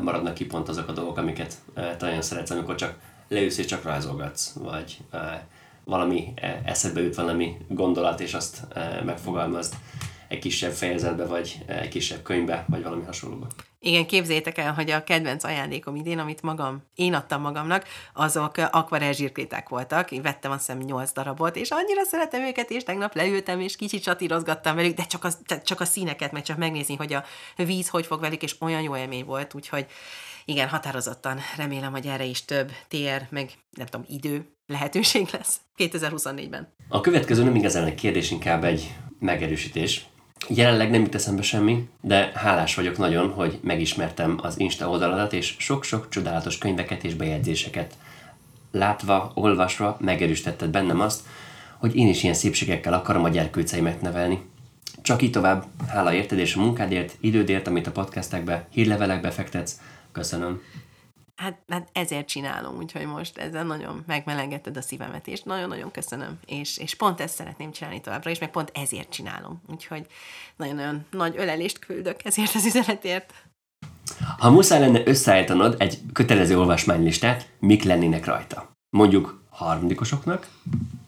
maradnak ki pont azok a dolgok, amiket te nagyon szeretsz, amikor csak leülsz és csak rajzolgatsz, vagy valami eszedbe jut valami gondolat, és azt megfogalmazd egy kisebb fejezetbe, vagy egy kisebb könyvbe, vagy valami hasonlóba. Igen, képzétek el, hogy a kedvenc ajándékom idén, amit magam, én adtam magamnak, azok akvarel voltak. Én vettem azt hiszem 8 darabot, és annyira szeretem őket, és tegnap leültem, és kicsit csatírozgattam velük, de csak, az, csak a színeket, meg csak megnézni, hogy a víz hogy fog velük, és olyan jó élmény volt, úgyhogy igen, határozottan remélem, hogy erre is több tér, meg nem tudom, idő lehetőség lesz 2024-ben. A következő nem igazán egy kérdés, inkább egy megerősítés Jelenleg nem jut eszembe semmi, de hálás vagyok nagyon, hogy megismertem az Insta oldaladat, és sok-sok csodálatos könyveket és bejegyzéseket. Látva, olvasva megerősítetted bennem azt, hogy én is ilyen szépségekkel akarom a gyerkőceimet nevelni. Csak így tovább, hála érted és a munkádért, idődért, amit a podcastekbe, hírlevelekbe fektetsz. Köszönöm. Hát, hát ezért csinálom, úgyhogy most ezzel nagyon megmelengetted a szívemet, és nagyon-nagyon köszönöm. És, és pont ezt szeretném csinálni továbbra is, meg pont ezért csinálom. Úgyhogy nagyon-nagyon nagy ölelést küldök ezért az üzenetért. Ha muszáj lenne összeállítanod egy kötelező olvasmánylistát, mik lennének rajta? Mondjuk harmadikosoknak,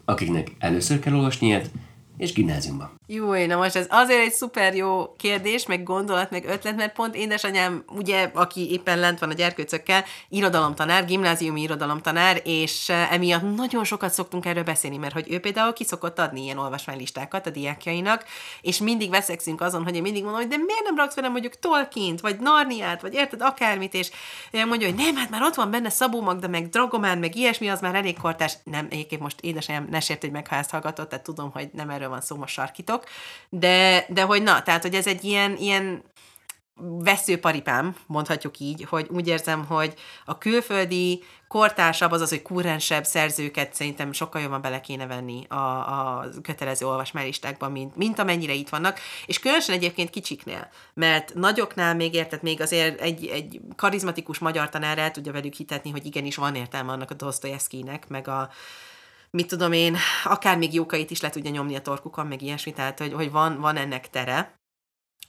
akiknek először kell olvasni ilyet, és gimnáziumban. Jó, na most ez azért egy szuper jó kérdés, meg gondolat, meg ötlet, mert pont édesanyám, ugye, aki éppen lent van a gyerkőcökkel, irodalomtanár, gimnáziumi irodalomtanár, és eh, emiatt nagyon sokat szoktunk erről beszélni, mert hogy ő például ki szokott adni ilyen olvasmánylistákat a diákjainak, és mindig veszekszünk azon, hogy én mindig mondom, hogy de miért nem raksz velem mondjuk Tolkient, vagy Narniát, vagy érted, akármit, és mondja, hogy nem, hát már ott van benne Szabó Magda, meg Dragomán, meg ilyesmi, az már elég kortás. Nem, egyébként most édesanyám ne sért, hogy meg ha ezt hallgatott, tehát tudom, hogy nem erről van szó most sarkítok, de, de hogy na, tehát, hogy ez egy ilyen, ilyen veszőparipám, mondhatjuk így, hogy úgy érzem, hogy a külföldi kortársabb, azaz, hogy kurrensebb szerzőket szerintem sokkal jobban bele kéne venni a, a kötelező olvasmálistákban, mint, mint amennyire itt vannak, és különösen egyébként kicsiknél, mert nagyoknál még érted, még azért egy, egy karizmatikus magyar tanár el tudja velük hitetni, hogy igenis van értelme annak a Dostoyevskynek, meg a, mit tudom én, akár még jókait is le tudja nyomni a torkukon, meg ilyesmi, tehát hogy, hogy van, van ennek tere.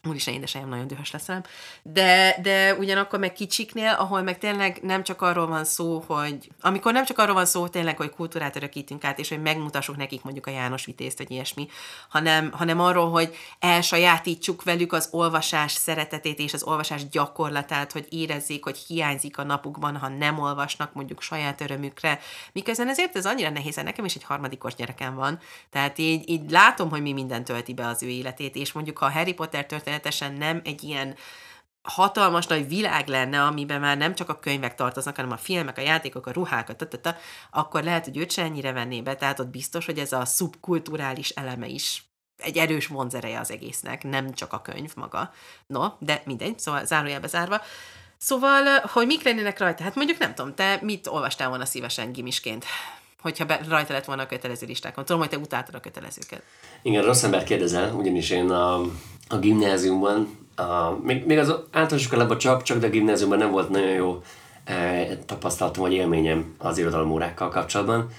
Úristen, édesanyám nagyon dühös leszel. De, de ugyanakkor meg kicsiknél, ahol meg tényleg nem csak arról van szó, hogy amikor nem csak arról van szó tényleg, hogy kultúrát örökítünk át, és hogy megmutassuk nekik mondjuk a János Vitézt, vagy ilyesmi, hanem, hanem arról, hogy elsajátítsuk velük az olvasás szeretetét és az olvasás gyakorlatát, hogy érezzék, hogy hiányzik a napukban, ha nem olvasnak mondjuk saját örömükre. Miközben ezért ez annyira nehéz, nekem is egy harmadikos gyerekem van, tehát így, így látom, hogy mi minden tölti be az ő életét, és mondjuk ha Harry Potter történetesen nem egy ilyen hatalmas nagy világ lenne, amiben már nem csak a könyvek tartoznak, hanem a filmek, a játékok, a ruhák, a tatata, akkor lehet, hogy őt se ennyire venné be, tehát ott biztos, hogy ez a szubkulturális eleme is egy erős vonzereje az egésznek, nem csak a könyv maga. No, de mindegy, szóval zárójelbe zárva. Szóval, hogy mik lennének rajta? Hát mondjuk nem tudom, te mit olvastál volna szívesen gimisként? hogyha be, rajta lett volna a kötelező listákon. Tudom, hogy te utáltad a kötelezőket. Igen, rossz ember kérdezel, ugyanis én a, a gimnáziumban, a, még, még az általános iskolában csak, csak, de a gimnáziumban nem volt nagyon jó e, tapasztalatom vagy élményem az irodalomórákkal kapcsolatban.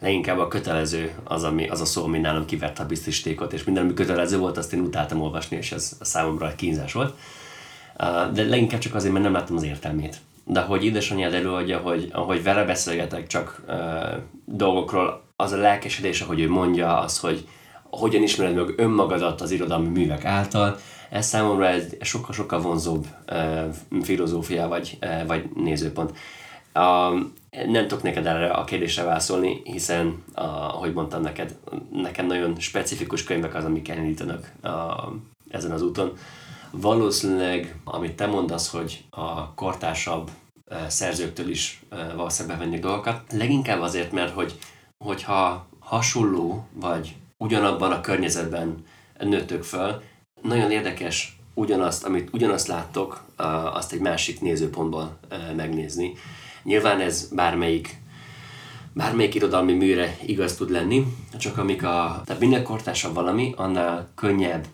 Leginkább a kötelező az, ami, az a szó, ami nálam kiverte a biztosítékot, és minden, ami kötelező volt, azt én utáltam olvasni, és ez a számomra kínzás volt. Uh, de leginkább csak azért, mert nem láttam az értelmét de hogy édesanyád előadja, hogy ahogy vele beszélgetek csak uh, dolgokról, az a lelkesedés, ahogy ő mondja, az, hogy hogyan ismered meg önmagadat az irodalmi művek által, ez számomra egy sokkal-sokkal vonzóbb uh, filozófia vagy, uh, vagy nézőpont. Uh, nem tudok neked erre a kérdésre válaszolni, hiszen, uh, ahogy mondtam neked, nekem nagyon specifikus könyvek az, amik elindítanak uh, ezen az úton. Valószínűleg, amit te mondasz, hogy a kortársabb szerzőktől is valószínűleg bevenni dolgokat. Leginkább azért, mert hogy, hogyha hasonló vagy ugyanabban a környezetben nőttök föl, nagyon érdekes ugyanazt, amit ugyanazt láttok, azt egy másik nézőpontból megnézni. Nyilván ez bármelyik bármelyik irodalmi műre igaz tud lenni, csak amik a, tehát minél kortásabb valami, annál könnyebb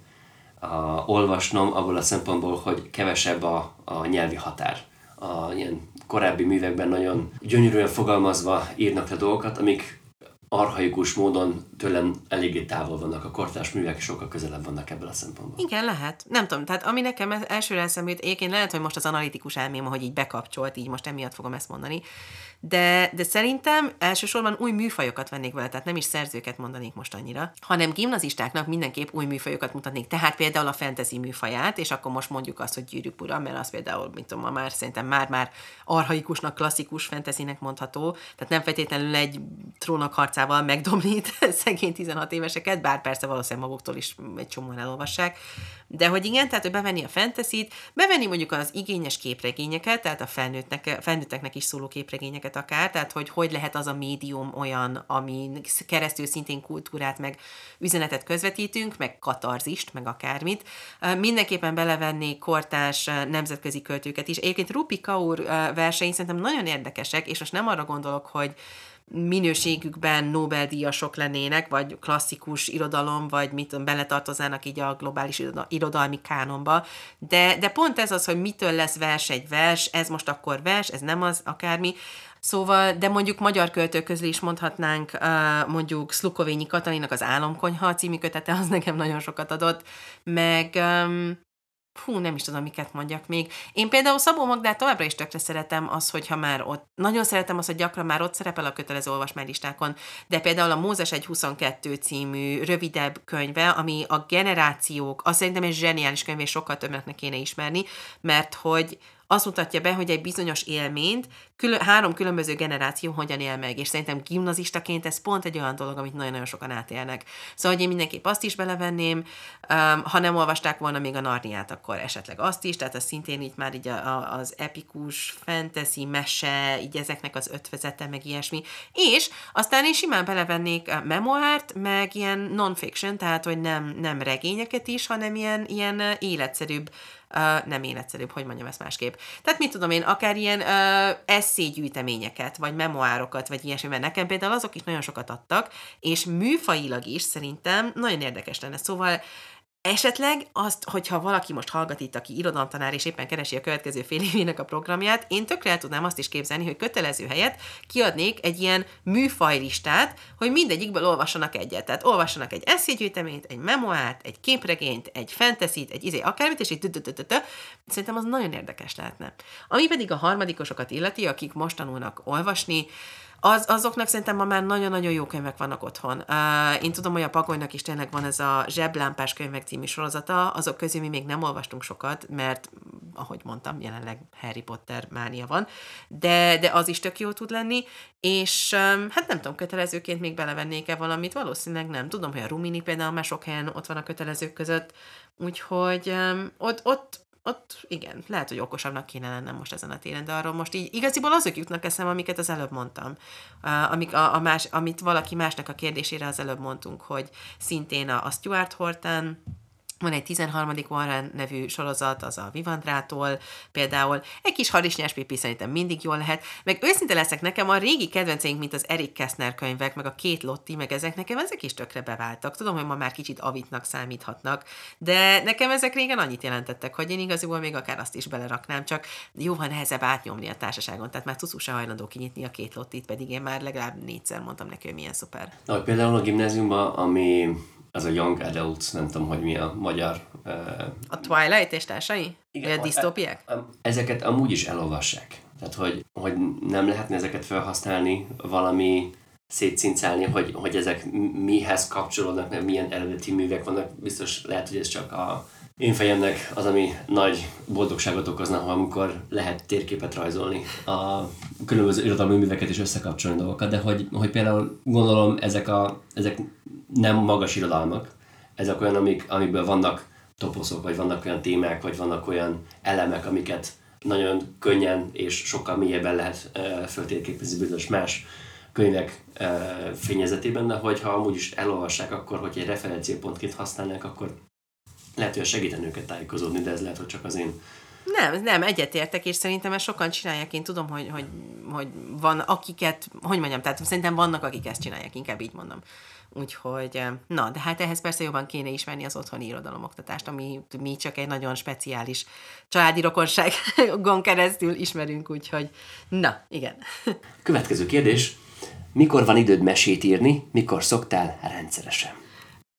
a, olvasnom abból a szempontból, hogy kevesebb a, a nyelvi határ. A ilyen korábbi művekben nagyon gyönyörűen fogalmazva írnak le dolgokat, amik arhaikus módon tőlem eléggé távol vannak a kortárs művek, sokkal közelebb vannak ebből a szempontból. Igen, lehet. Nem tudom, tehát ami nekem elsőre eszembe jut, egyébként lehet, hogy most az analitikus elmém, hogy így bekapcsolt, így most emiatt fogom ezt mondani, de, de szerintem elsősorban új műfajokat vennék vele, tehát nem is szerzőket mondanék most annyira, hanem gimnazistáknak mindenképp új műfajokat mutatnék, tehát például a fantasy műfaját, és akkor most mondjuk azt, hogy gyűrűk ura, mert az például, mint tudom, ma már szerintem már-már arhaikusnak, klasszikus fantasynek mondható, tehát nem feltétlenül egy trónok tudatával megdomlít szegény 16 éveseket, bár persze valószínűleg maguktól is egy csomóan elolvassák. De hogy igen, tehát hogy bevenni a fantasy bevenni mondjuk az igényes képregényeket, tehát a felnőtteknek is szóló képregényeket akár, tehát hogy hogy lehet az a médium olyan, ami keresztül szintén kultúrát, meg üzenetet közvetítünk, meg katarzist, meg akármit. Mindenképpen belevenni kortás nemzetközi költőket is. Egyébként Rupi Kaur versei szerintem nagyon érdekesek, és most nem arra gondolok, hogy minőségükben Nobel-díjasok lennének, vagy klasszikus irodalom, vagy mit tudom, beletartoznának így a globális irodalmi kánonba, de, de pont ez az, hogy mitől lesz vers egy vers, ez most akkor vers, ez nem az akármi, Szóval, de mondjuk magyar költők közül is mondhatnánk mondjuk Szlukovényi Katalinak az Álomkonyha című kötete, az nekem nagyon sokat adott, meg Hú, nem is tudom, miket mondjak még. Én például Szabó Magdát továbbra is tökre szeretem az, hogyha már ott, nagyon szeretem az, hogy gyakran már ott szerepel a kötelező olvasmánylistákon, de például a Mózes 1.22 című rövidebb könyve, ami a generációk, azt szerintem egy zseniális könyv, és sokkal többnek kéne ismerni, mert hogy azt mutatja be, hogy egy bizonyos élményt külön, három különböző generáció hogyan él meg, és szerintem gimnazistaként ez pont egy olyan dolog, amit nagyon-nagyon sokan átélnek. Szóval, hogy én mindenképp azt is belevenném, um, ha nem olvasták volna még a Narniát, akkor esetleg azt is, tehát az szintén így már így a, a, az epikus, fantasy, mese, így ezeknek az ötvezete, meg ilyesmi. És aztán én simán belevennék a memoárt, meg ilyen non-fiction, tehát hogy nem, nem regényeket is, hanem ilyen, ilyen életszerűbb uh, nem életszerűbb, hogy mondjam ezt másképp. Tehát mit tudom én, akár ilyen uh, eszégyűjteményeket, vagy memoárokat, vagy ilyesmi, mert nekem például azok is nagyon sokat adtak, és műfajilag is szerintem nagyon érdekes lenne. Szóval Esetleg azt, hogyha valaki most hallgat itt, aki irodalomtanár és éppen keresi a következő fél évének a programját, én tökre el tudnám azt is képzelni, hogy kötelező helyet kiadnék egy ilyen műfajlistát, hogy mindegyikből olvassanak egyet. Tehát olvassanak egy eszégyűjteményt, egy memoárt, egy képregényt, egy fantasy egy izé, akármit, és így Szerintem az nagyon érdekes lehetne. Ami pedig a harmadikosokat illeti, akik most tanulnak olvasni, az, azoknak szerintem ma már nagyon-nagyon jó könyvek vannak otthon. Uh, én tudom, hogy a Pagolynak is tényleg van ez a Zseblámpás könyvek című sorozata, azok közül mi még nem olvastunk sokat, mert, ahogy mondtam, jelenleg Harry Potter mánia van, de, de az is tök jó tud lenni, és um, hát nem tudom, kötelezőként még belevennék-e valamit, valószínűleg nem. Tudom, hogy a Rumini például már sok helyen ott van a kötelezők között, úgyhogy um, ott, ott ott igen, lehet, hogy okosabbnak kéne lennem most ezen a téren, de arról most így igaziból azok jutnak eszem, amiket az előbb mondtam. Amik a, a más, amit valaki másnak a kérdésére az előbb mondtunk, hogy szintén a, a Stuart Horton, van egy 13. Warren nevű sorozat, az a Vivandrától például. Egy kis harisnyás pipi szerintem mindig jól lehet. Meg őszinte leszek nekem a régi kedvenceink, mint az Erik Kessner könyvek, meg a két Lotti, meg ezek nekem ezek is tökre beváltak. Tudom, hogy ma már kicsit avitnak számíthatnak, de nekem ezek régen annyit jelentettek, hogy én igazából még akár azt is beleraknám, csak jóval nehezebb átnyomni a társaságon, tehát már Cucu se hajlandó kinyitni a két Lottit, pedig én már legalább négyszer mondtam neki, hogy milyen szuper. Na, például a gimnáziumban, ami az a Young Adults, nem tudom, hogy mi a magyar... Uh, a Twilight és társai? Igen, Vagy a disztópiák? Ezeket amúgy is elolvassák. Tehát, hogy, hogy nem lehetne ezeket felhasználni valami szétszincálni, hogy, hogy ezek mihez kapcsolódnak, milyen eredeti művek vannak. Biztos lehet, hogy ez csak a én fejemnek az, ami nagy boldogságot okozna, ha amikor lehet térképet rajzolni, a különböző irodalmi műveket is összekapcsolni dolgokat, de hogy, hogy például gondolom ezek, a, ezek nem magas irodalmak, ezek olyan, amik, amikből vannak toposzok, vagy vannak olyan témák, vagy vannak olyan elemek, amiket nagyon könnyen és sokkal mélyebben lehet uh, föltérképezni bizonyos más könyvek uh, fényezetében, de hogyha amúgy is elolvassák, akkor, hogy egy referenciapontként használják, akkor lehet, hogy segíteni őket tájékozódni, de ez lehet, hogy csak az én nem, nem, egyetértek, és szerintem ezt sokan csinálják. Én tudom, hogy, hogy, hogy van akiket, hogy mondjam, tehát szerintem vannak, akik ezt csinálják, inkább így mondom. Úgyhogy, na, de hát ehhez persze jobban kéne ismerni az otthoni irodalomoktatást, ami mi csak egy nagyon speciális családi rokonságon keresztül ismerünk, úgyhogy, na, igen. Következő kérdés. Mikor van időd mesét írni, mikor szoktál rendszeresen?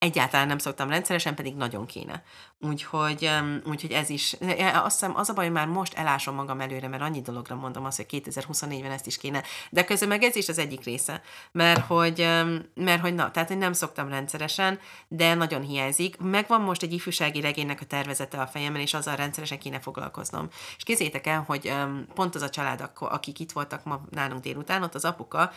Egyáltalán nem szoktam rendszeresen, pedig nagyon kéne. Úgyhogy, úgyhogy ez is, azt hiszem az a baj, hogy már most elásom magam előre, mert annyi dologra mondom azt, hogy 2024-ben ezt is kéne. De közben meg ez is az egyik része, mert hogy, mert hogy na, tehát én nem szoktam rendszeresen, de nagyon hiányzik. Megvan most egy ifjúsági regénynek a tervezete a fejemben, és azzal rendszeresen kéne foglalkoznom. És kézzétek el, hogy pont az a család, akik itt voltak ma nálunk délután, ott az apuka,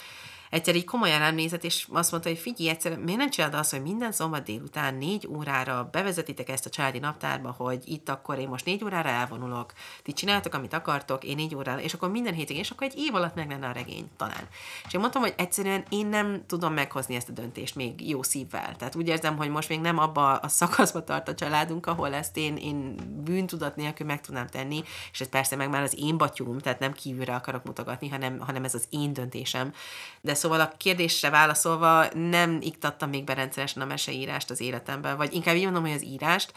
egyszer így komolyan emlézett, és azt mondta, hogy figyelj, egyszer, miért nem csinálod azt, hogy minden szombat délután négy órára bevezetitek ezt a családi naptárba, hogy itt akkor én most négy órára elvonulok, ti csináltok, amit akartok, én négy órára, és akkor minden hétig, és akkor egy év alatt meg lenne a regény, talán. És én mondtam, hogy egyszerűen én nem tudom meghozni ezt a döntést még jó szívvel. Tehát úgy érzem, hogy most még nem abba a szakaszba tart a családunk, ahol ezt én, én bűntudat nélkül meg tudnám tenni, és ez persze meg már az én batyúm, tehát nem kívülre akarok mutogatni, hanem, hanem ez az én döntésem. De szóval a kérdésre válaszolva nem iktattam még be rendszeresen a meseírást az életemben, vagy inkább így mondom, hogy az írást,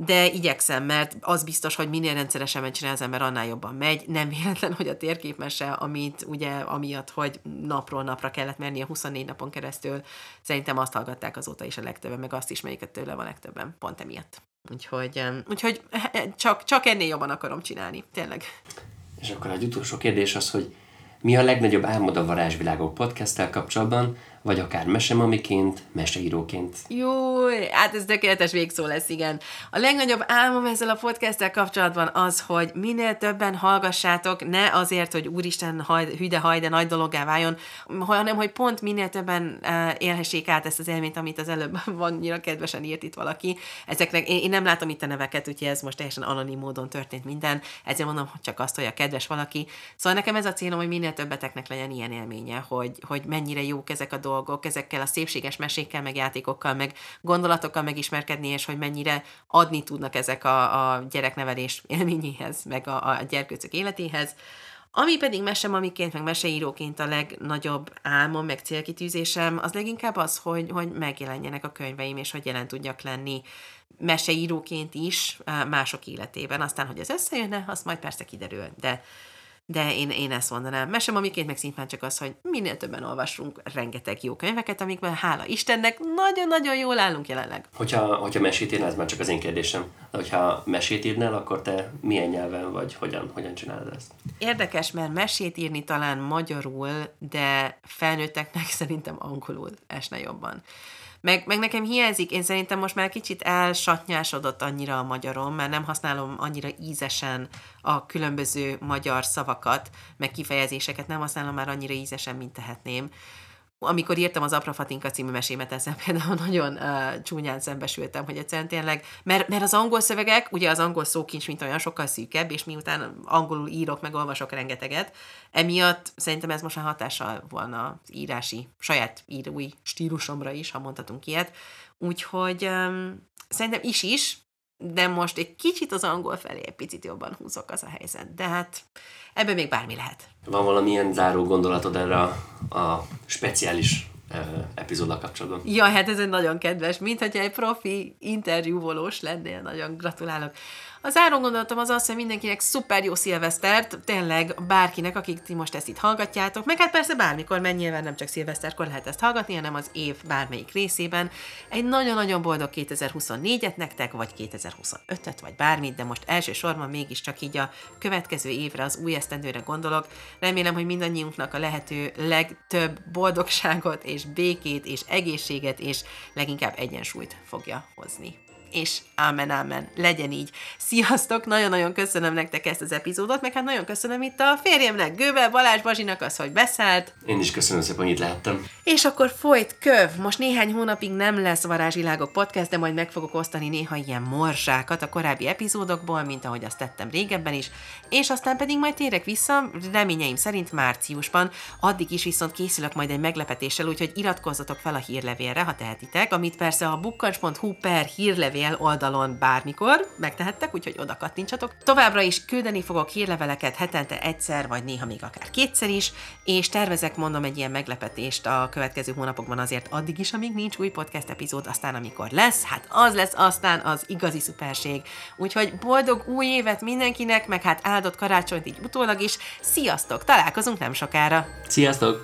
de igyekszem, mert az biztos, hogy minél rendszeresebben csinál az ember, annál jobban megy. Nem véletlen, hogy a térképmese, amit ugye amiatt, hogy napról napra kellett merni a 24 napon keresztül, szerintem azt hallgatták azóta is a legtöbben, meg azt is, melyiket tőle a legtöbben, pont emiatt. Úgyhogy, úgyhogy csak, csak ennél jobban akarom csinálni, tényleg. És akkor egy utolsó kérdés az, hogy mi a legnagyobb álmod a Varázsvilágok podcasttel kapcsolatban, vagy akár mesemamiként, meseíróként. Jó, hát ez tökéletes végszó lesz, igen. A legnagyobb álmom ezzel a podcasttel kapcsolatban az, hogy minél többen hallgassátok, ne azért, hogy úristen haj, hüde hajde nagy dologgá váljon, hanem hogy pont minél többen uh, élhessék át ezt az élményt, amit az előbb van annyira kedvesen írt itt valaki. Ezeknek, én, én nem látom itt a neveket, úgyhogy ez most teljesen anonim módon történt minden, ezért mondom csak azt, hogy a kedves valaki. Szóval nekem ez a célom, hogy minél többeteknek legyen ilyen élménye, hogy, hogy mennyire jók ezek a dolgok, dolgok, ezekkel a szépséges mesékkel, meg játékokkal, meg gondolatokkal megismerkedni, és hogy mennyire adni tudnak ezek a, a gyereknevelés élményéhez, meg a, a gyerkőcök életéhez. Ami pedig mesemamiként, meg meseíróként a legnagyobb álmom, meg célkitűzésem, az leginkább az, hogy, hogy megjelenjenek a könyveim, és hogy jelen tudjak lenni meseíróként is mások életében. Aztán, hogy ez összejönne, az majd persze kiderül, de de én, én ezt mondanám. Mesem, amiként meg szintén csak az, hogy minél többen olvasunk rengeteg jó könyveket, amikben hála Istennek nagyon-nagyon jól állunk jelenleg. Hogyha, hogyha mesét írnál, ez már csak az én kérdésem. De hogyha mesét írnál, akkor te milyen nyelven vagy, hogyan, hogyan csinálod ezt? Érdekes, mert mesét írni talán magyarul, de felnőtteknek szerintem angolul esne jobban. Meg, meg nekem hiányzik, én szerintem most már kicsit elsatnyásodott annyira a magyarom, mert nem használom annyira ízesen a különböző magyar szavakat, meg kifejezéseket nem használom már annyira ízesen, mint tehetném amikor írtam az Apra Fatinka című mesémet, ezzel például nagyon uh, csúnyán szembesültem, hogy egyszerűen tényleg, mert, mert az angol szövegek, ugye az angol szókincs, mint olyan sokkal szűkebb, és miután angolul írok, meg olvasok rengeteget, emiatt szerintem ez most már hatással volna az írási, saját írói stílusomra is, ha mondhatunk ilyet. Úgyhogy um, szerintem is is, de most egy kicsit az angol felé egy picit jobban húzok az a helyzet. De hát ebben még bármi lehet. Van valamilyen záró gondolatod erre a, a speciális epizóddal kapcsolatban. Ja, hát ez egy nagyon kedves, mint hogyha egy profi interjúvolós lennél, nagyon gratulálok. Az áron gondolatom az az, hogy mindenkinek szuper jó szilvesztert, tényleg bárkinek, akik ti most ezt itt hallgatjátok, meg hát persze bármikor, mennyire nem csak szilveszterkor lehet ezt hallgatni, hanem az év bármelyik részében. Egy nagyon-nagyon boldog 2024-et nektek, vagy 2025-et, vagy bármit, de most elsősorban mégiscsak így a következő évre, az új esztendőre gondolok. Remélem, hogy mindannyiunknak a lehető legtöbb boldogságot és békét és egészséget és leginkább egyensúlyt fogja hozni és ámen, ámen, legyen így. Sziasztok, nagyon-nagyon köszönöm nektek ezt az epizódot, meg hát nagyon köszönöm itt a férjemnek, Gővel Balázs Bazsinak az, hogy beszállt. Én is köszönöm szépen, hogy itt lehettem. És akkor folyt köv. Most néhány hónapig nem lesz Varázsvilágok podcast, de majd meg fogok osztani néha ilyen morzsákat a korábbi epizódokból, mint ahogy azt tettem régebben is, és aztán pedig majd térek vissza, reményeim szerint márciusban. Addig is viszont készülök majd egy meglepetéssel, úgyhogy iratkozzatok fel a hírlevélre, ha tehetitek, amit persze a bukkancs.hu per hírlevél levél oldalon bármikor megtehettek, úgyhogy oda kattintsatok. Továbbra is küldeni fogok hírleveleket hetente egyszer, vagy néha még akár kétszer is, és tervezek mondom egy ilyen meglepetést a következő hónapokban azért addig is, amíg nincs új podcast epizód, aztán amikor lesz, hát az lesz aztán az igazi szuperség. Úgyhogy boldog új évet mindenkinek, meg hát áldott karácsonyt így utólag is. Sziasztok, találkozunk nem sokára. Sziasztok!